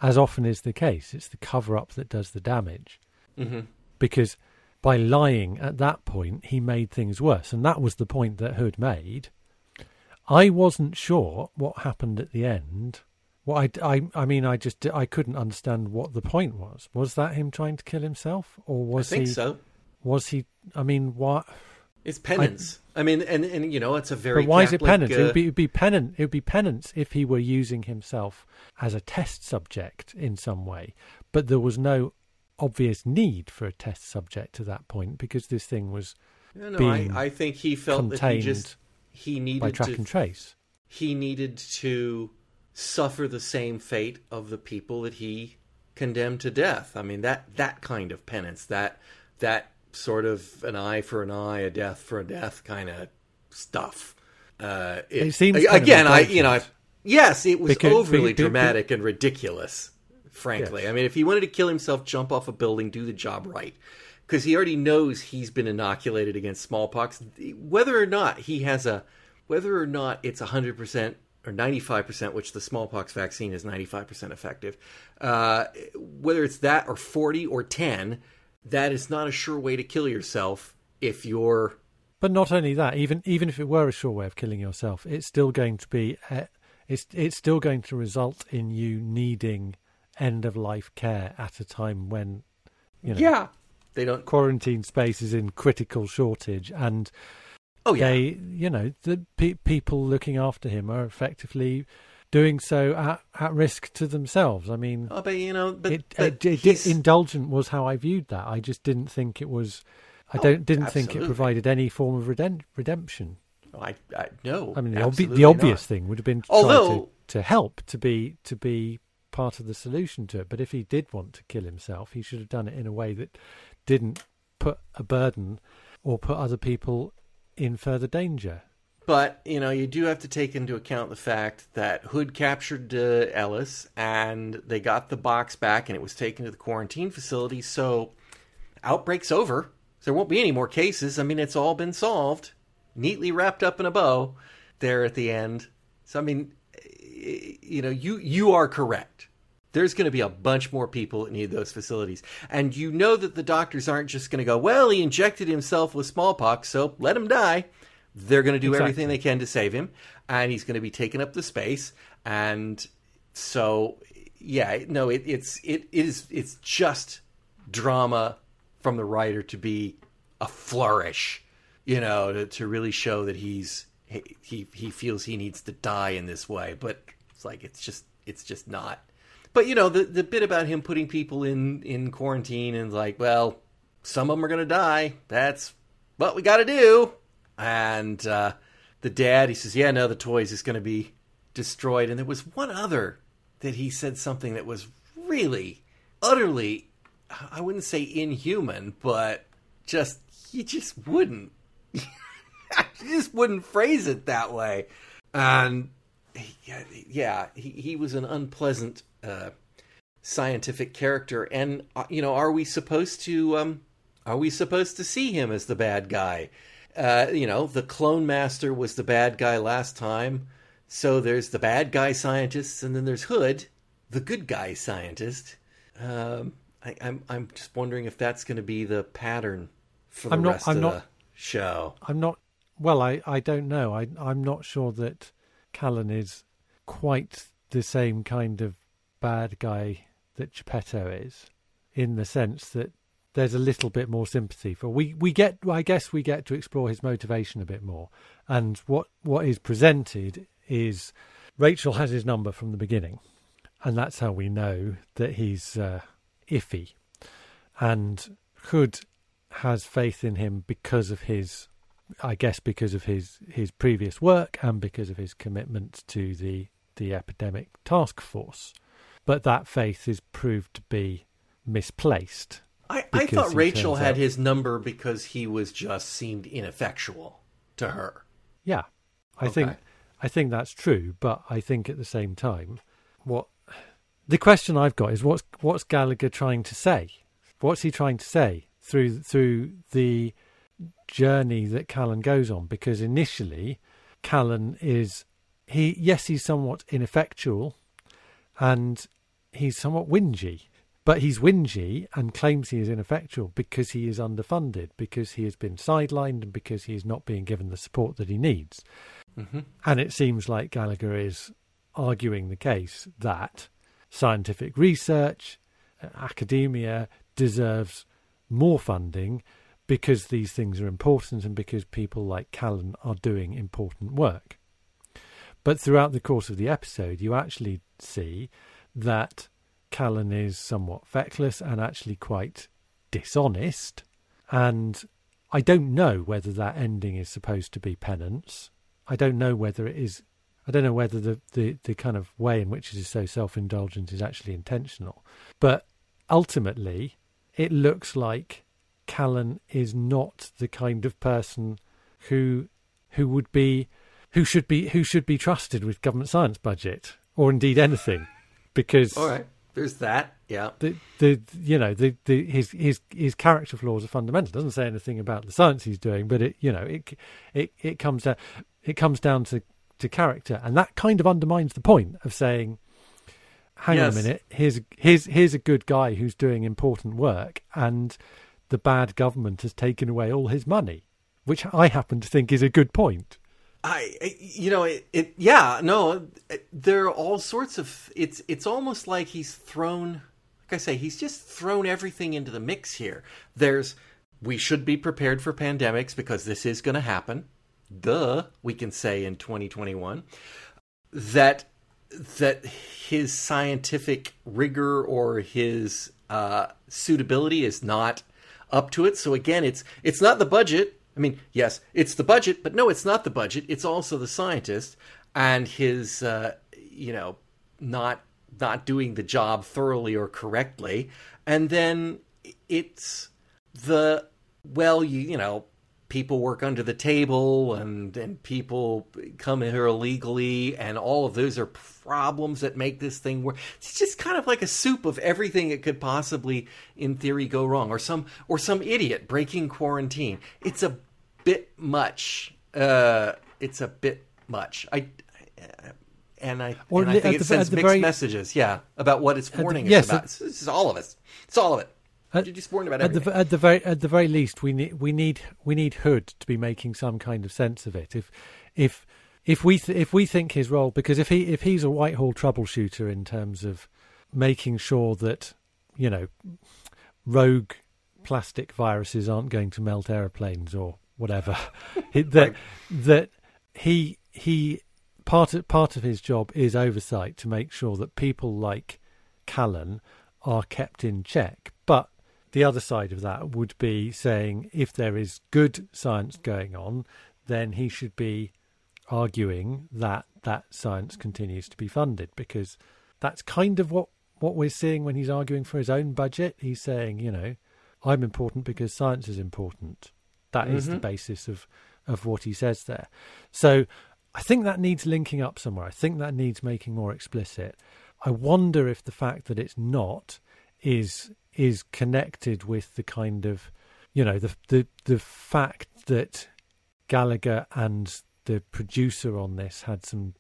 as often is the case, it's the cover up that does the damage. Mm-hmm. Because by lying at that point, he made things worse. And that was the point that Hood made. I wasn't sure what happened at the end. What I, I, I mean, I just I couldn't understand what the point was. Was that him trying to kill himself, or was I think he? So. Was he? I mean, what? It's penance. I, I, mean, and and you know, it's a very. But why Catholic, is it penance? Uh... It would be, be penance. It would be penance if he were using himself as a test subject in some way. But there was no obvious need for a test subject to that point because this thing was. No, no, I, I, think he felt that he just he needed by track to, and trace. He needed to suffer the same fate of the people that he condemned to death. I mean that that kind of penance, that that sort of an eye for an eye, a death for a death kind of stuff. Uh, it, it seems again, I you know, yes, it was because, overly be, be, dramatic be, and ridiculous. Frankly, yes. I mean, if he wanted to kill himself, jump off a building, do the job right, because he already knows he's been inoculated against smallpox. Whether or not he has a, whether or not it's hundred percent or 95%, which the smallpox vaccine is 95% effective, uh, whether it's that or 40 or 10, that is not a sure way to kill yourself if you're but not only that even even if it were a sure way of killing yourself it's still going to be uh, it's it's still going to result in you needing end of life care at a time when you know yeah they don't quarantine space is in critical shortage and Oh yeah. They, you know, the pe- people looking after him are effectively doing so at, at risk to themselves. I mean, oh, but you know, but, it, but it, it, indulgent was how I viewed that. I just didn't think it was. I Oh, don't didn't absolutely. think it provided any form of redem- redemption. I, I no. I mean, the, obvi- the obvious not. thing would have been to Although- try to, to help to be to be part of the solution to it. But if he did want to kill himself, he should have done it in a way that didn't put a burden or put other people in further danger. But you know, you do have to take into account the fact that Hood captured uh, Ellis, and they got the box back, and it was taken to the quarantine facility. So, outbreak's over. There won't be any more cases. I mean, it's all been solved, neatly wrapped up in a bow there at the end. So, I mean, you know, you you are correct. There's going to be a bunch more people that need those facilities, and you know that the doctors aren't just going to go, "Well, he injected himself with smallpox, so let him die." They're going to do Exactly. everything they can to save him, and he's going to be taking up the space. And so, yeah, no, it, it's it is it's just drama from the writer to be a flourish, you know, to, to really show that he's he, he feels he needs to die in this way, but it's like it's just it's just not. But you know, the the bit about him putting people in in quarantine and like, well, some of them are going to die. That's what we got to do. And uh, the dad, he says, yeah, no, the toys is going to be destroyed. And there was one other that he said something that was really, utterly, I wouldn't say inhuman, but just, he just wouldn't. he just wouldn't phrase it that way. And yeah, yeah he, he was an unpleasant uh, scientific character. And, uh, you know, are we supposed to, um, are we supposed to see him as the bad guy? Uh, you know, the clone master was the bad guy last time. So there's the bad guy scientists, and then there's Hood, the good guy scientist. Um, I, I'm I'm just wondering if that's going to be the pattern for the I'm not- rest I'm of not- the show. I'm not. Well, I, I don't know. I I'm not sure that Callan is quite the same kind of bad guy that Geppetto is, in the sense that there's a little bit more sympathy for. We we get. I guess we get to explore his motivation a bit more, and what what is presented is Rachel has his number from the beginning, and that's how we know that he's uh, iffy, and Hood has faith in him because of his I guess because of his, his previous work and because of his commitment to the the epidemic task force. But that faith is proved to be misplaced. I, I thought Rachel had out- his number because he was just seemed ineffectual to her. Yeah. I Okay. think I think that's true, but I think at the same time what the question I've got is what's what's Gallagher trying to say? What's he trying to say through through the journey that Callan goes on? Because initially Callan is he yes, he's somewhat ineffectual and he's somewhat whingy. But he's whingy and claims he is ineffectual because he is underfunded, because he has been sidelined, and because he is not being given the support that he needs. Mm-hmm. And it seems like Gallagher is arguing the case that scientific research, uh, academia deserves more funding because these things are important and because people like Callan are doing important work. But throughout the course of the episode, you actually see that Callan is somewhat feckless and actually quite dishonest. And I don't know whether that ending is supposed to be penance. I don't know whether it is. I don't know whether the, the, the kind of way in which it is so self indulgent is actually intentional. But ultimately, it looks like Callan is not the kind of person who who would be who should be who should be trusted with government science budget or indeed anything because All right, there's that. Yeah. the the you know the, the his his his character flaws are fundamental. It doesn't say anything about the science he's doing, but it you know it it it comes down it comes down to to character, and that kind of undermines the point of saying, "Hang Yes. on a minute, here's here's here's a good guy who's doing important work, and the bad government has taken away all his money," which I happen to think is a good point. I, you know, it, it, yeah, no, it- there are all sorts of, it's, it's almost like he's thrown, like I say, he's just thrown everything into the mix here. There's, we should be prepared for pandemics because this is going to happen. duh, we can say in 2021, that that his scientific rigor or his uh, suitability is not up to it. So again, it's it's not the budget. I mean, yes, it's the budget, but no, it's not the budget. It's also the scientist and his, uh, you know, not not doing the job thoroughly or correctly. And then it's the well, you you know, people work under the table and and people come here illegally and all of those are problems that make this thing work it's just kind of like a soup of everything that could possibly in theory go wrong or some or some idiot breaking quarantine it's a bit much uh it's a bit much i and I, and I think it sends mixed very, messages, yeah, about what it's warning the, yes, us about. It, this is all of us. It's all of it. At, just warned about. At the, at the very at the very least, we need we need we need Hood to be making some kind of sense of it. If if if we th- if we think his role, because if he if he's a Whitehall troubleshooter in terms of making sure that you know rogue plastic viruses aren't going to melt aeroplanes or whatever, that right. that he he part of, part of his job is oversight to make sure that people like Callan are kept in check. But the other side of that would be saying if there is good science going on, then he should be arguing that that science continues to be funded because that's kind of what what we're seeing when he's arguing for his own budget. He's saying, you know, I'm important because science is important. That mm-hmm. is the mm-hmm. basis of of what he says there. So I think that needs linking up somewhere. I think that needs making more explicit. I wonder if the fact that it's not is is connected with the kind of you know the the the fact that Gallagher and the producer on this had some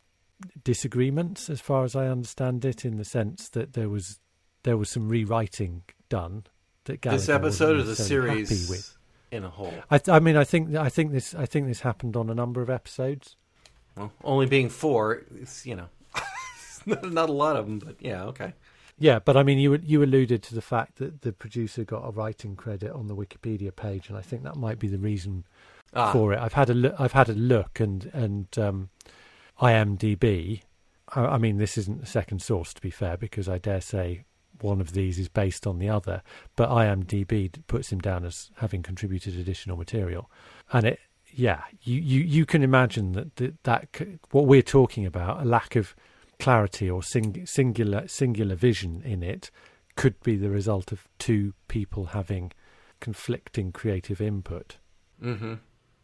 disagreements as far as I understand it in the sense that there was there was some rewriting done that Gallagher this episode of the series in a whole. I, I mean I think I think this I think this happened on a number of episodes. Well, only being four, it's you know, not a lot of them, but yeah, okay. Yeah, but I mean, you you alluded to the fact that the producer got a writing credit on the Wikipedia page, and I think that might be the reason ah. for it. I've had a look, I've had a look, and and um, IMDb. I, I mean, this isn't a second source to be fair, because I dare say one of these is based on the other. But IMDb puts him down as having contributed additional material, and it yeah, you, you, you can imagine that, that that what we're talking about, a lack of clarity or sing, singular singular vision in it, could be the result of two people having conflicting creative input. Mm-hmm.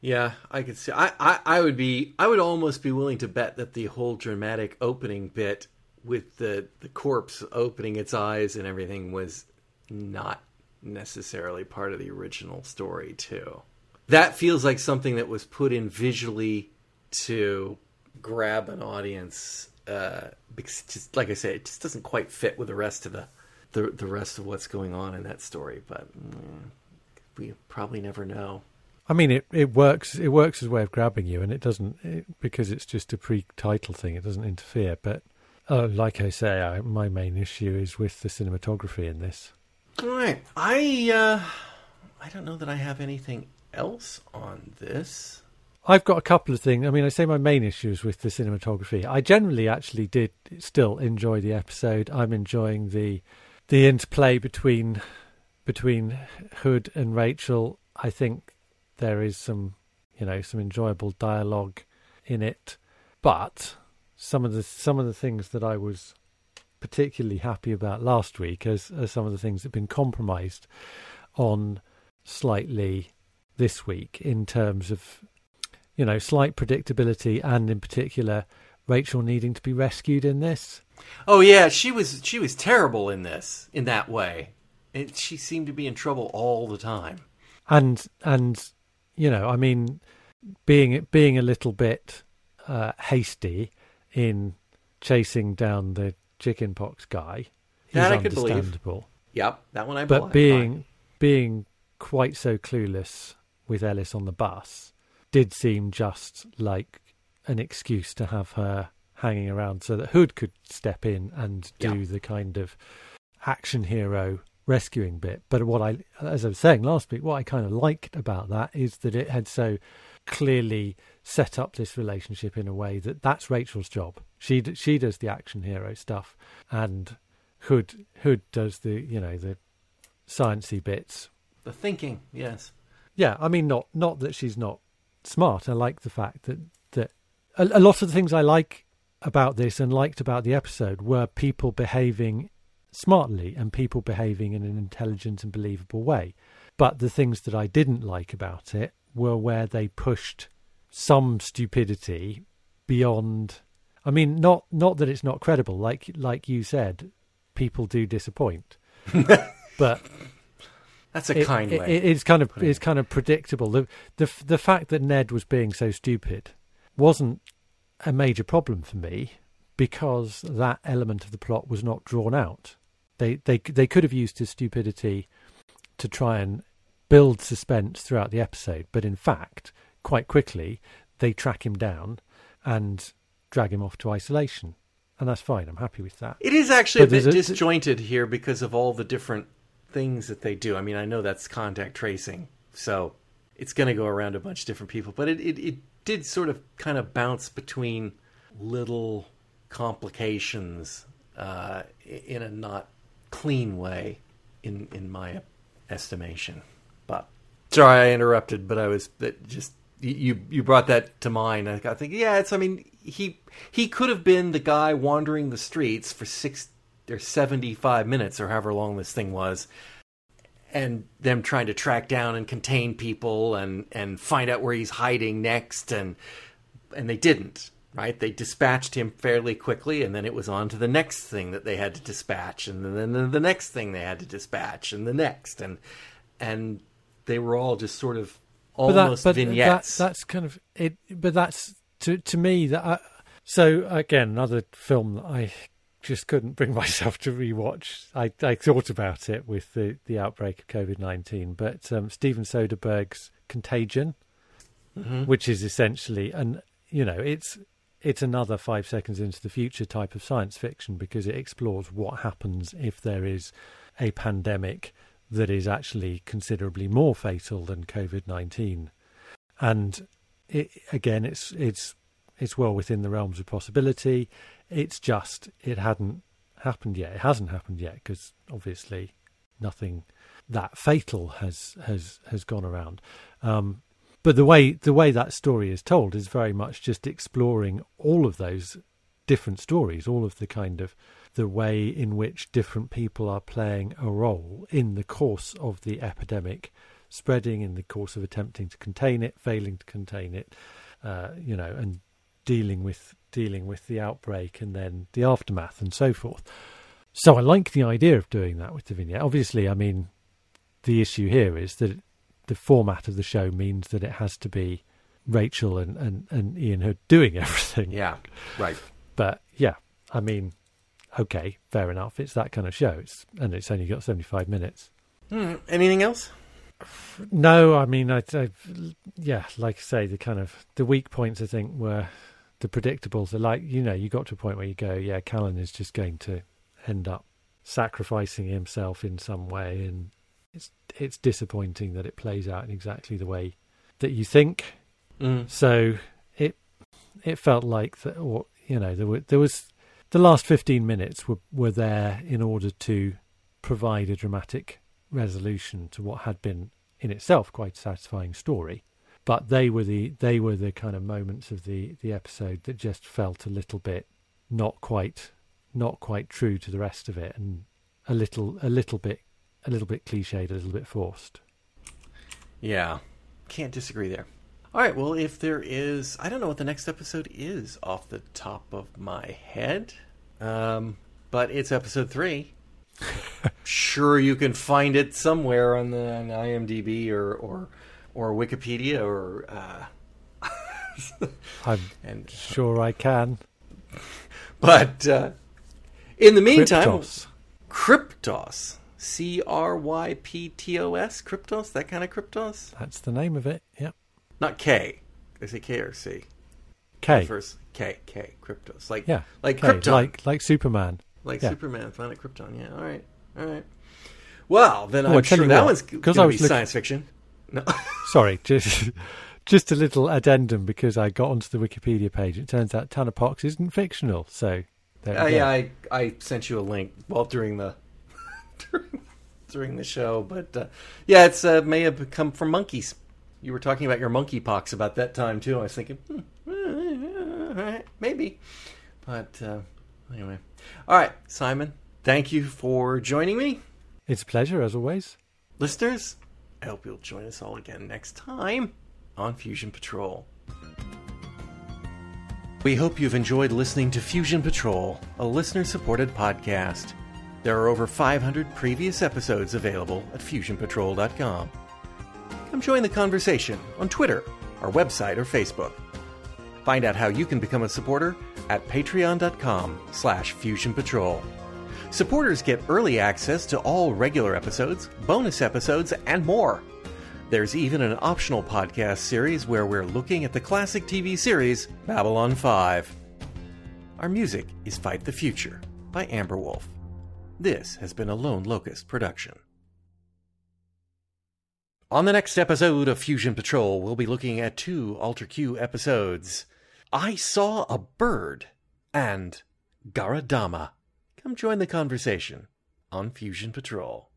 Yeah, I could see. I, I, I would be. I would almost be willing to bet that the whole dramatic opening bit with the the corpse opening its eyes and everything was not necessarily part of the original story too that feels like something that was put in visually to grab an audience uh, because just like I said, it just doesn't quite fit with the rest of the the, the rest of what's going on in that story. But mm, we probably never know. I mean, it, it works. It works as a way of grabbing you, and it doesn't it, because it's just a pre-title thing. It doesn't interfere. But uh, like I say, I, my main issue is with the cinematography in this. All right, I uh, I don't know that I have anything else on this? I've got a couple of things. I mean, I say my main issues with the cinematography. I generally actually did still enjoy the episode. I'm enjoying the the interplay between between Hood and Rachel. I think there is some, you know, some enjoyable dialogue in it. But some of the some of the things that I was particularly happy about last week as, as some of the things that have been compromised on slightly this week in terms of, you know, slight predictability and in particular Rachel needing to be rescued in this. Oh yeah, she was she was terrible in this in that way. It, she seemed to be in trouble all the time. And and you know, I mean, being being a little bit uh, hasty in chasing down the chickenpox guy that is I understandable. Believe. Yep, that one I. But being being quite so clueless with Ellis on the bus did seem just like an excuse to have her hanging around so that Hood could step in and do yeah. the kind of action hero rescuing bit. But what I, as I was saying last week, what I kind of liked about that is that it had so clearly set up this relationship in a way that that's Rachel's job. She she does the action hero stuff, and Hood Hood does the you know the sciencey bits. The thinking, yes. Yeah, I mean not not that she's not smart. I like the fact that that a, a lot of the things I like about this and liked about the episode were people behaving smartly and people behaving in an intelligent and believable way. But the things that I didn't like about it were where they pushed some stupidity beyond I mean not not that it's not credible like like you said people do disappoint but that's a it, kind it, way it, it's kind of it's kind of predictable the the the fact that Ned was being so stupid wasn't a major problem for me because that element of the plot was not drawn out they they they could have used his stupidity to try and build suspense throughout the episode but in fact quite quickly they track him down and drag him off to isolation. And that's fine. I'm happy with that. It is actually but a bit a, disjointed here because of all the different things that they do. I mean, I know that's contact tracing, so it's going to go around a bunch of different people, but it, it, it did sort of kind of bounce between little complications uh, in a not clean way, in in my estimation. But sorry, I interrupted, but I was that just you you brought that to mind. I think, yeah, it's. I mean, he he could have been the guy wandering the streets for six or seventy five minutes or however long this thing was, and them trying to track down and contain people and and find out where he's hiding next, and and they didn't. Right, they dispatched him fairly quickly, and then it was on to the next thing that they had to dispatch, and then the next thing they had to dispatch, and the next, and and they were all just sort of almost but that, but vignettes. That, that's kind of it. But that's to to me that. I, so again, another film that I just couldn't bring myself to rewatch. I I thought about it with the the outbreak of COVID nineteen, but um, Steven Soderbergh's Contagion, mm-hmm. which is essentially and you know it's it's another five seconds into the future type of science fiction because it explores what happens if there is a pandemic that is actually considerably more fatal than COVID nineteen, and it, again, it's it's it's well within the realms of possibility. It's just it hadn't happened yet. It hasn't happened yet because obviously nothing that fatal has has has gone around. Um, but the way the way that story is told is very much just exploring all of those different stories, all of the kind of the way in which different people are playing a role in the course of the epidemic spreading, in the course of attempting to contain it, failing to contain it, uh, you know, and dealing with dealing with the outbreak and then the aftermath and so forth. So I like the idea of doing that with the vignette. Obviously, I mean, the issue here is that the format of the show means that it has to be Rachel and, and, and Ian Hood doing everything. Yeah, right. But yeah, I mean, okay, fair enough. It's that kind of show, it's, and it's only got seventy-five minutes. Hmm. Anything else? No, I mean, I, I, yeah, like I say, the kind of the weak points I think were the predictables. Are like you know, you got to a point where you go, yeah, Callan is just going to end up sacrificing himself in some way, and it's it's disappointing that it plays out in exactly the way that you think. Mm. So it it felt like that, or you know, there were there was the last 15 minutes were, were there in order to provide a dramatic resolution to what had been in itself quite a satisfying story but they were the they were the kind of moments of the the episode that just felt a little bit not quite not quite true to the rest of it and a little a little bit a little bit cliched a little bit forced yeah can't disagree there all right. Well, if there is, I don't know what the next episode is off the top of my head, um, but it's episode three. sure, you can find it somewhere on the on IMDb or or or Wikipedia or. Uh, I'm and, sure I can. But uh, in the meantime, Kryptos. Kryptos. C R Y P T O S, Kryptos, that kind of Kryptos? That's the name of it, yep. Not K. Is it K or C? K. First K K Kryptos. Like yeah, like K, Krypton. Like like Superman. Like yeah. Superman, Planet Krypton. Yeah. All right. All right. Well, then oh, I'm sure that one's going to be looking... science fiction. No. Sorry, just just a little addendum because I got onto the Wikipedia page. It turns out Tanapox isn't fictional, so uh, yeah, I I sent you a link well during the during, during the show, but uh, yeah, it's uh, may have come from monkeys. You were talking about your monkeypox about that time too. I was thinking, hmm, maybe, but uh, anyway. All right, Simon, thank you for joining me. It's a pleasure as always, listeners. I hope you'll join us all again next time on Fusion Patrol. We hope you've enjoyed listening to Fusion Patrol, a listener supported podcast. There are over 500 previous episodes available at fusionpatrol.com. Come join the conversation on Twitter, our website, or Facebook. Find out how you can become a supporter at patreon.com slash fusionpatrol. Supporters get early access to all regular episodes, bonus episodes, and more. There's even an optional podcast series where we're looking at the classic TV series Babylon 5. Our music is Fight the Future by Amber Wolf. This has been a Lone Locust production. On the next episode of Fusion Patrol, we'll be looking at two Ultra Q episodes I Saw a Bird and Garadama. Come join the conversation on Fusion Patrol.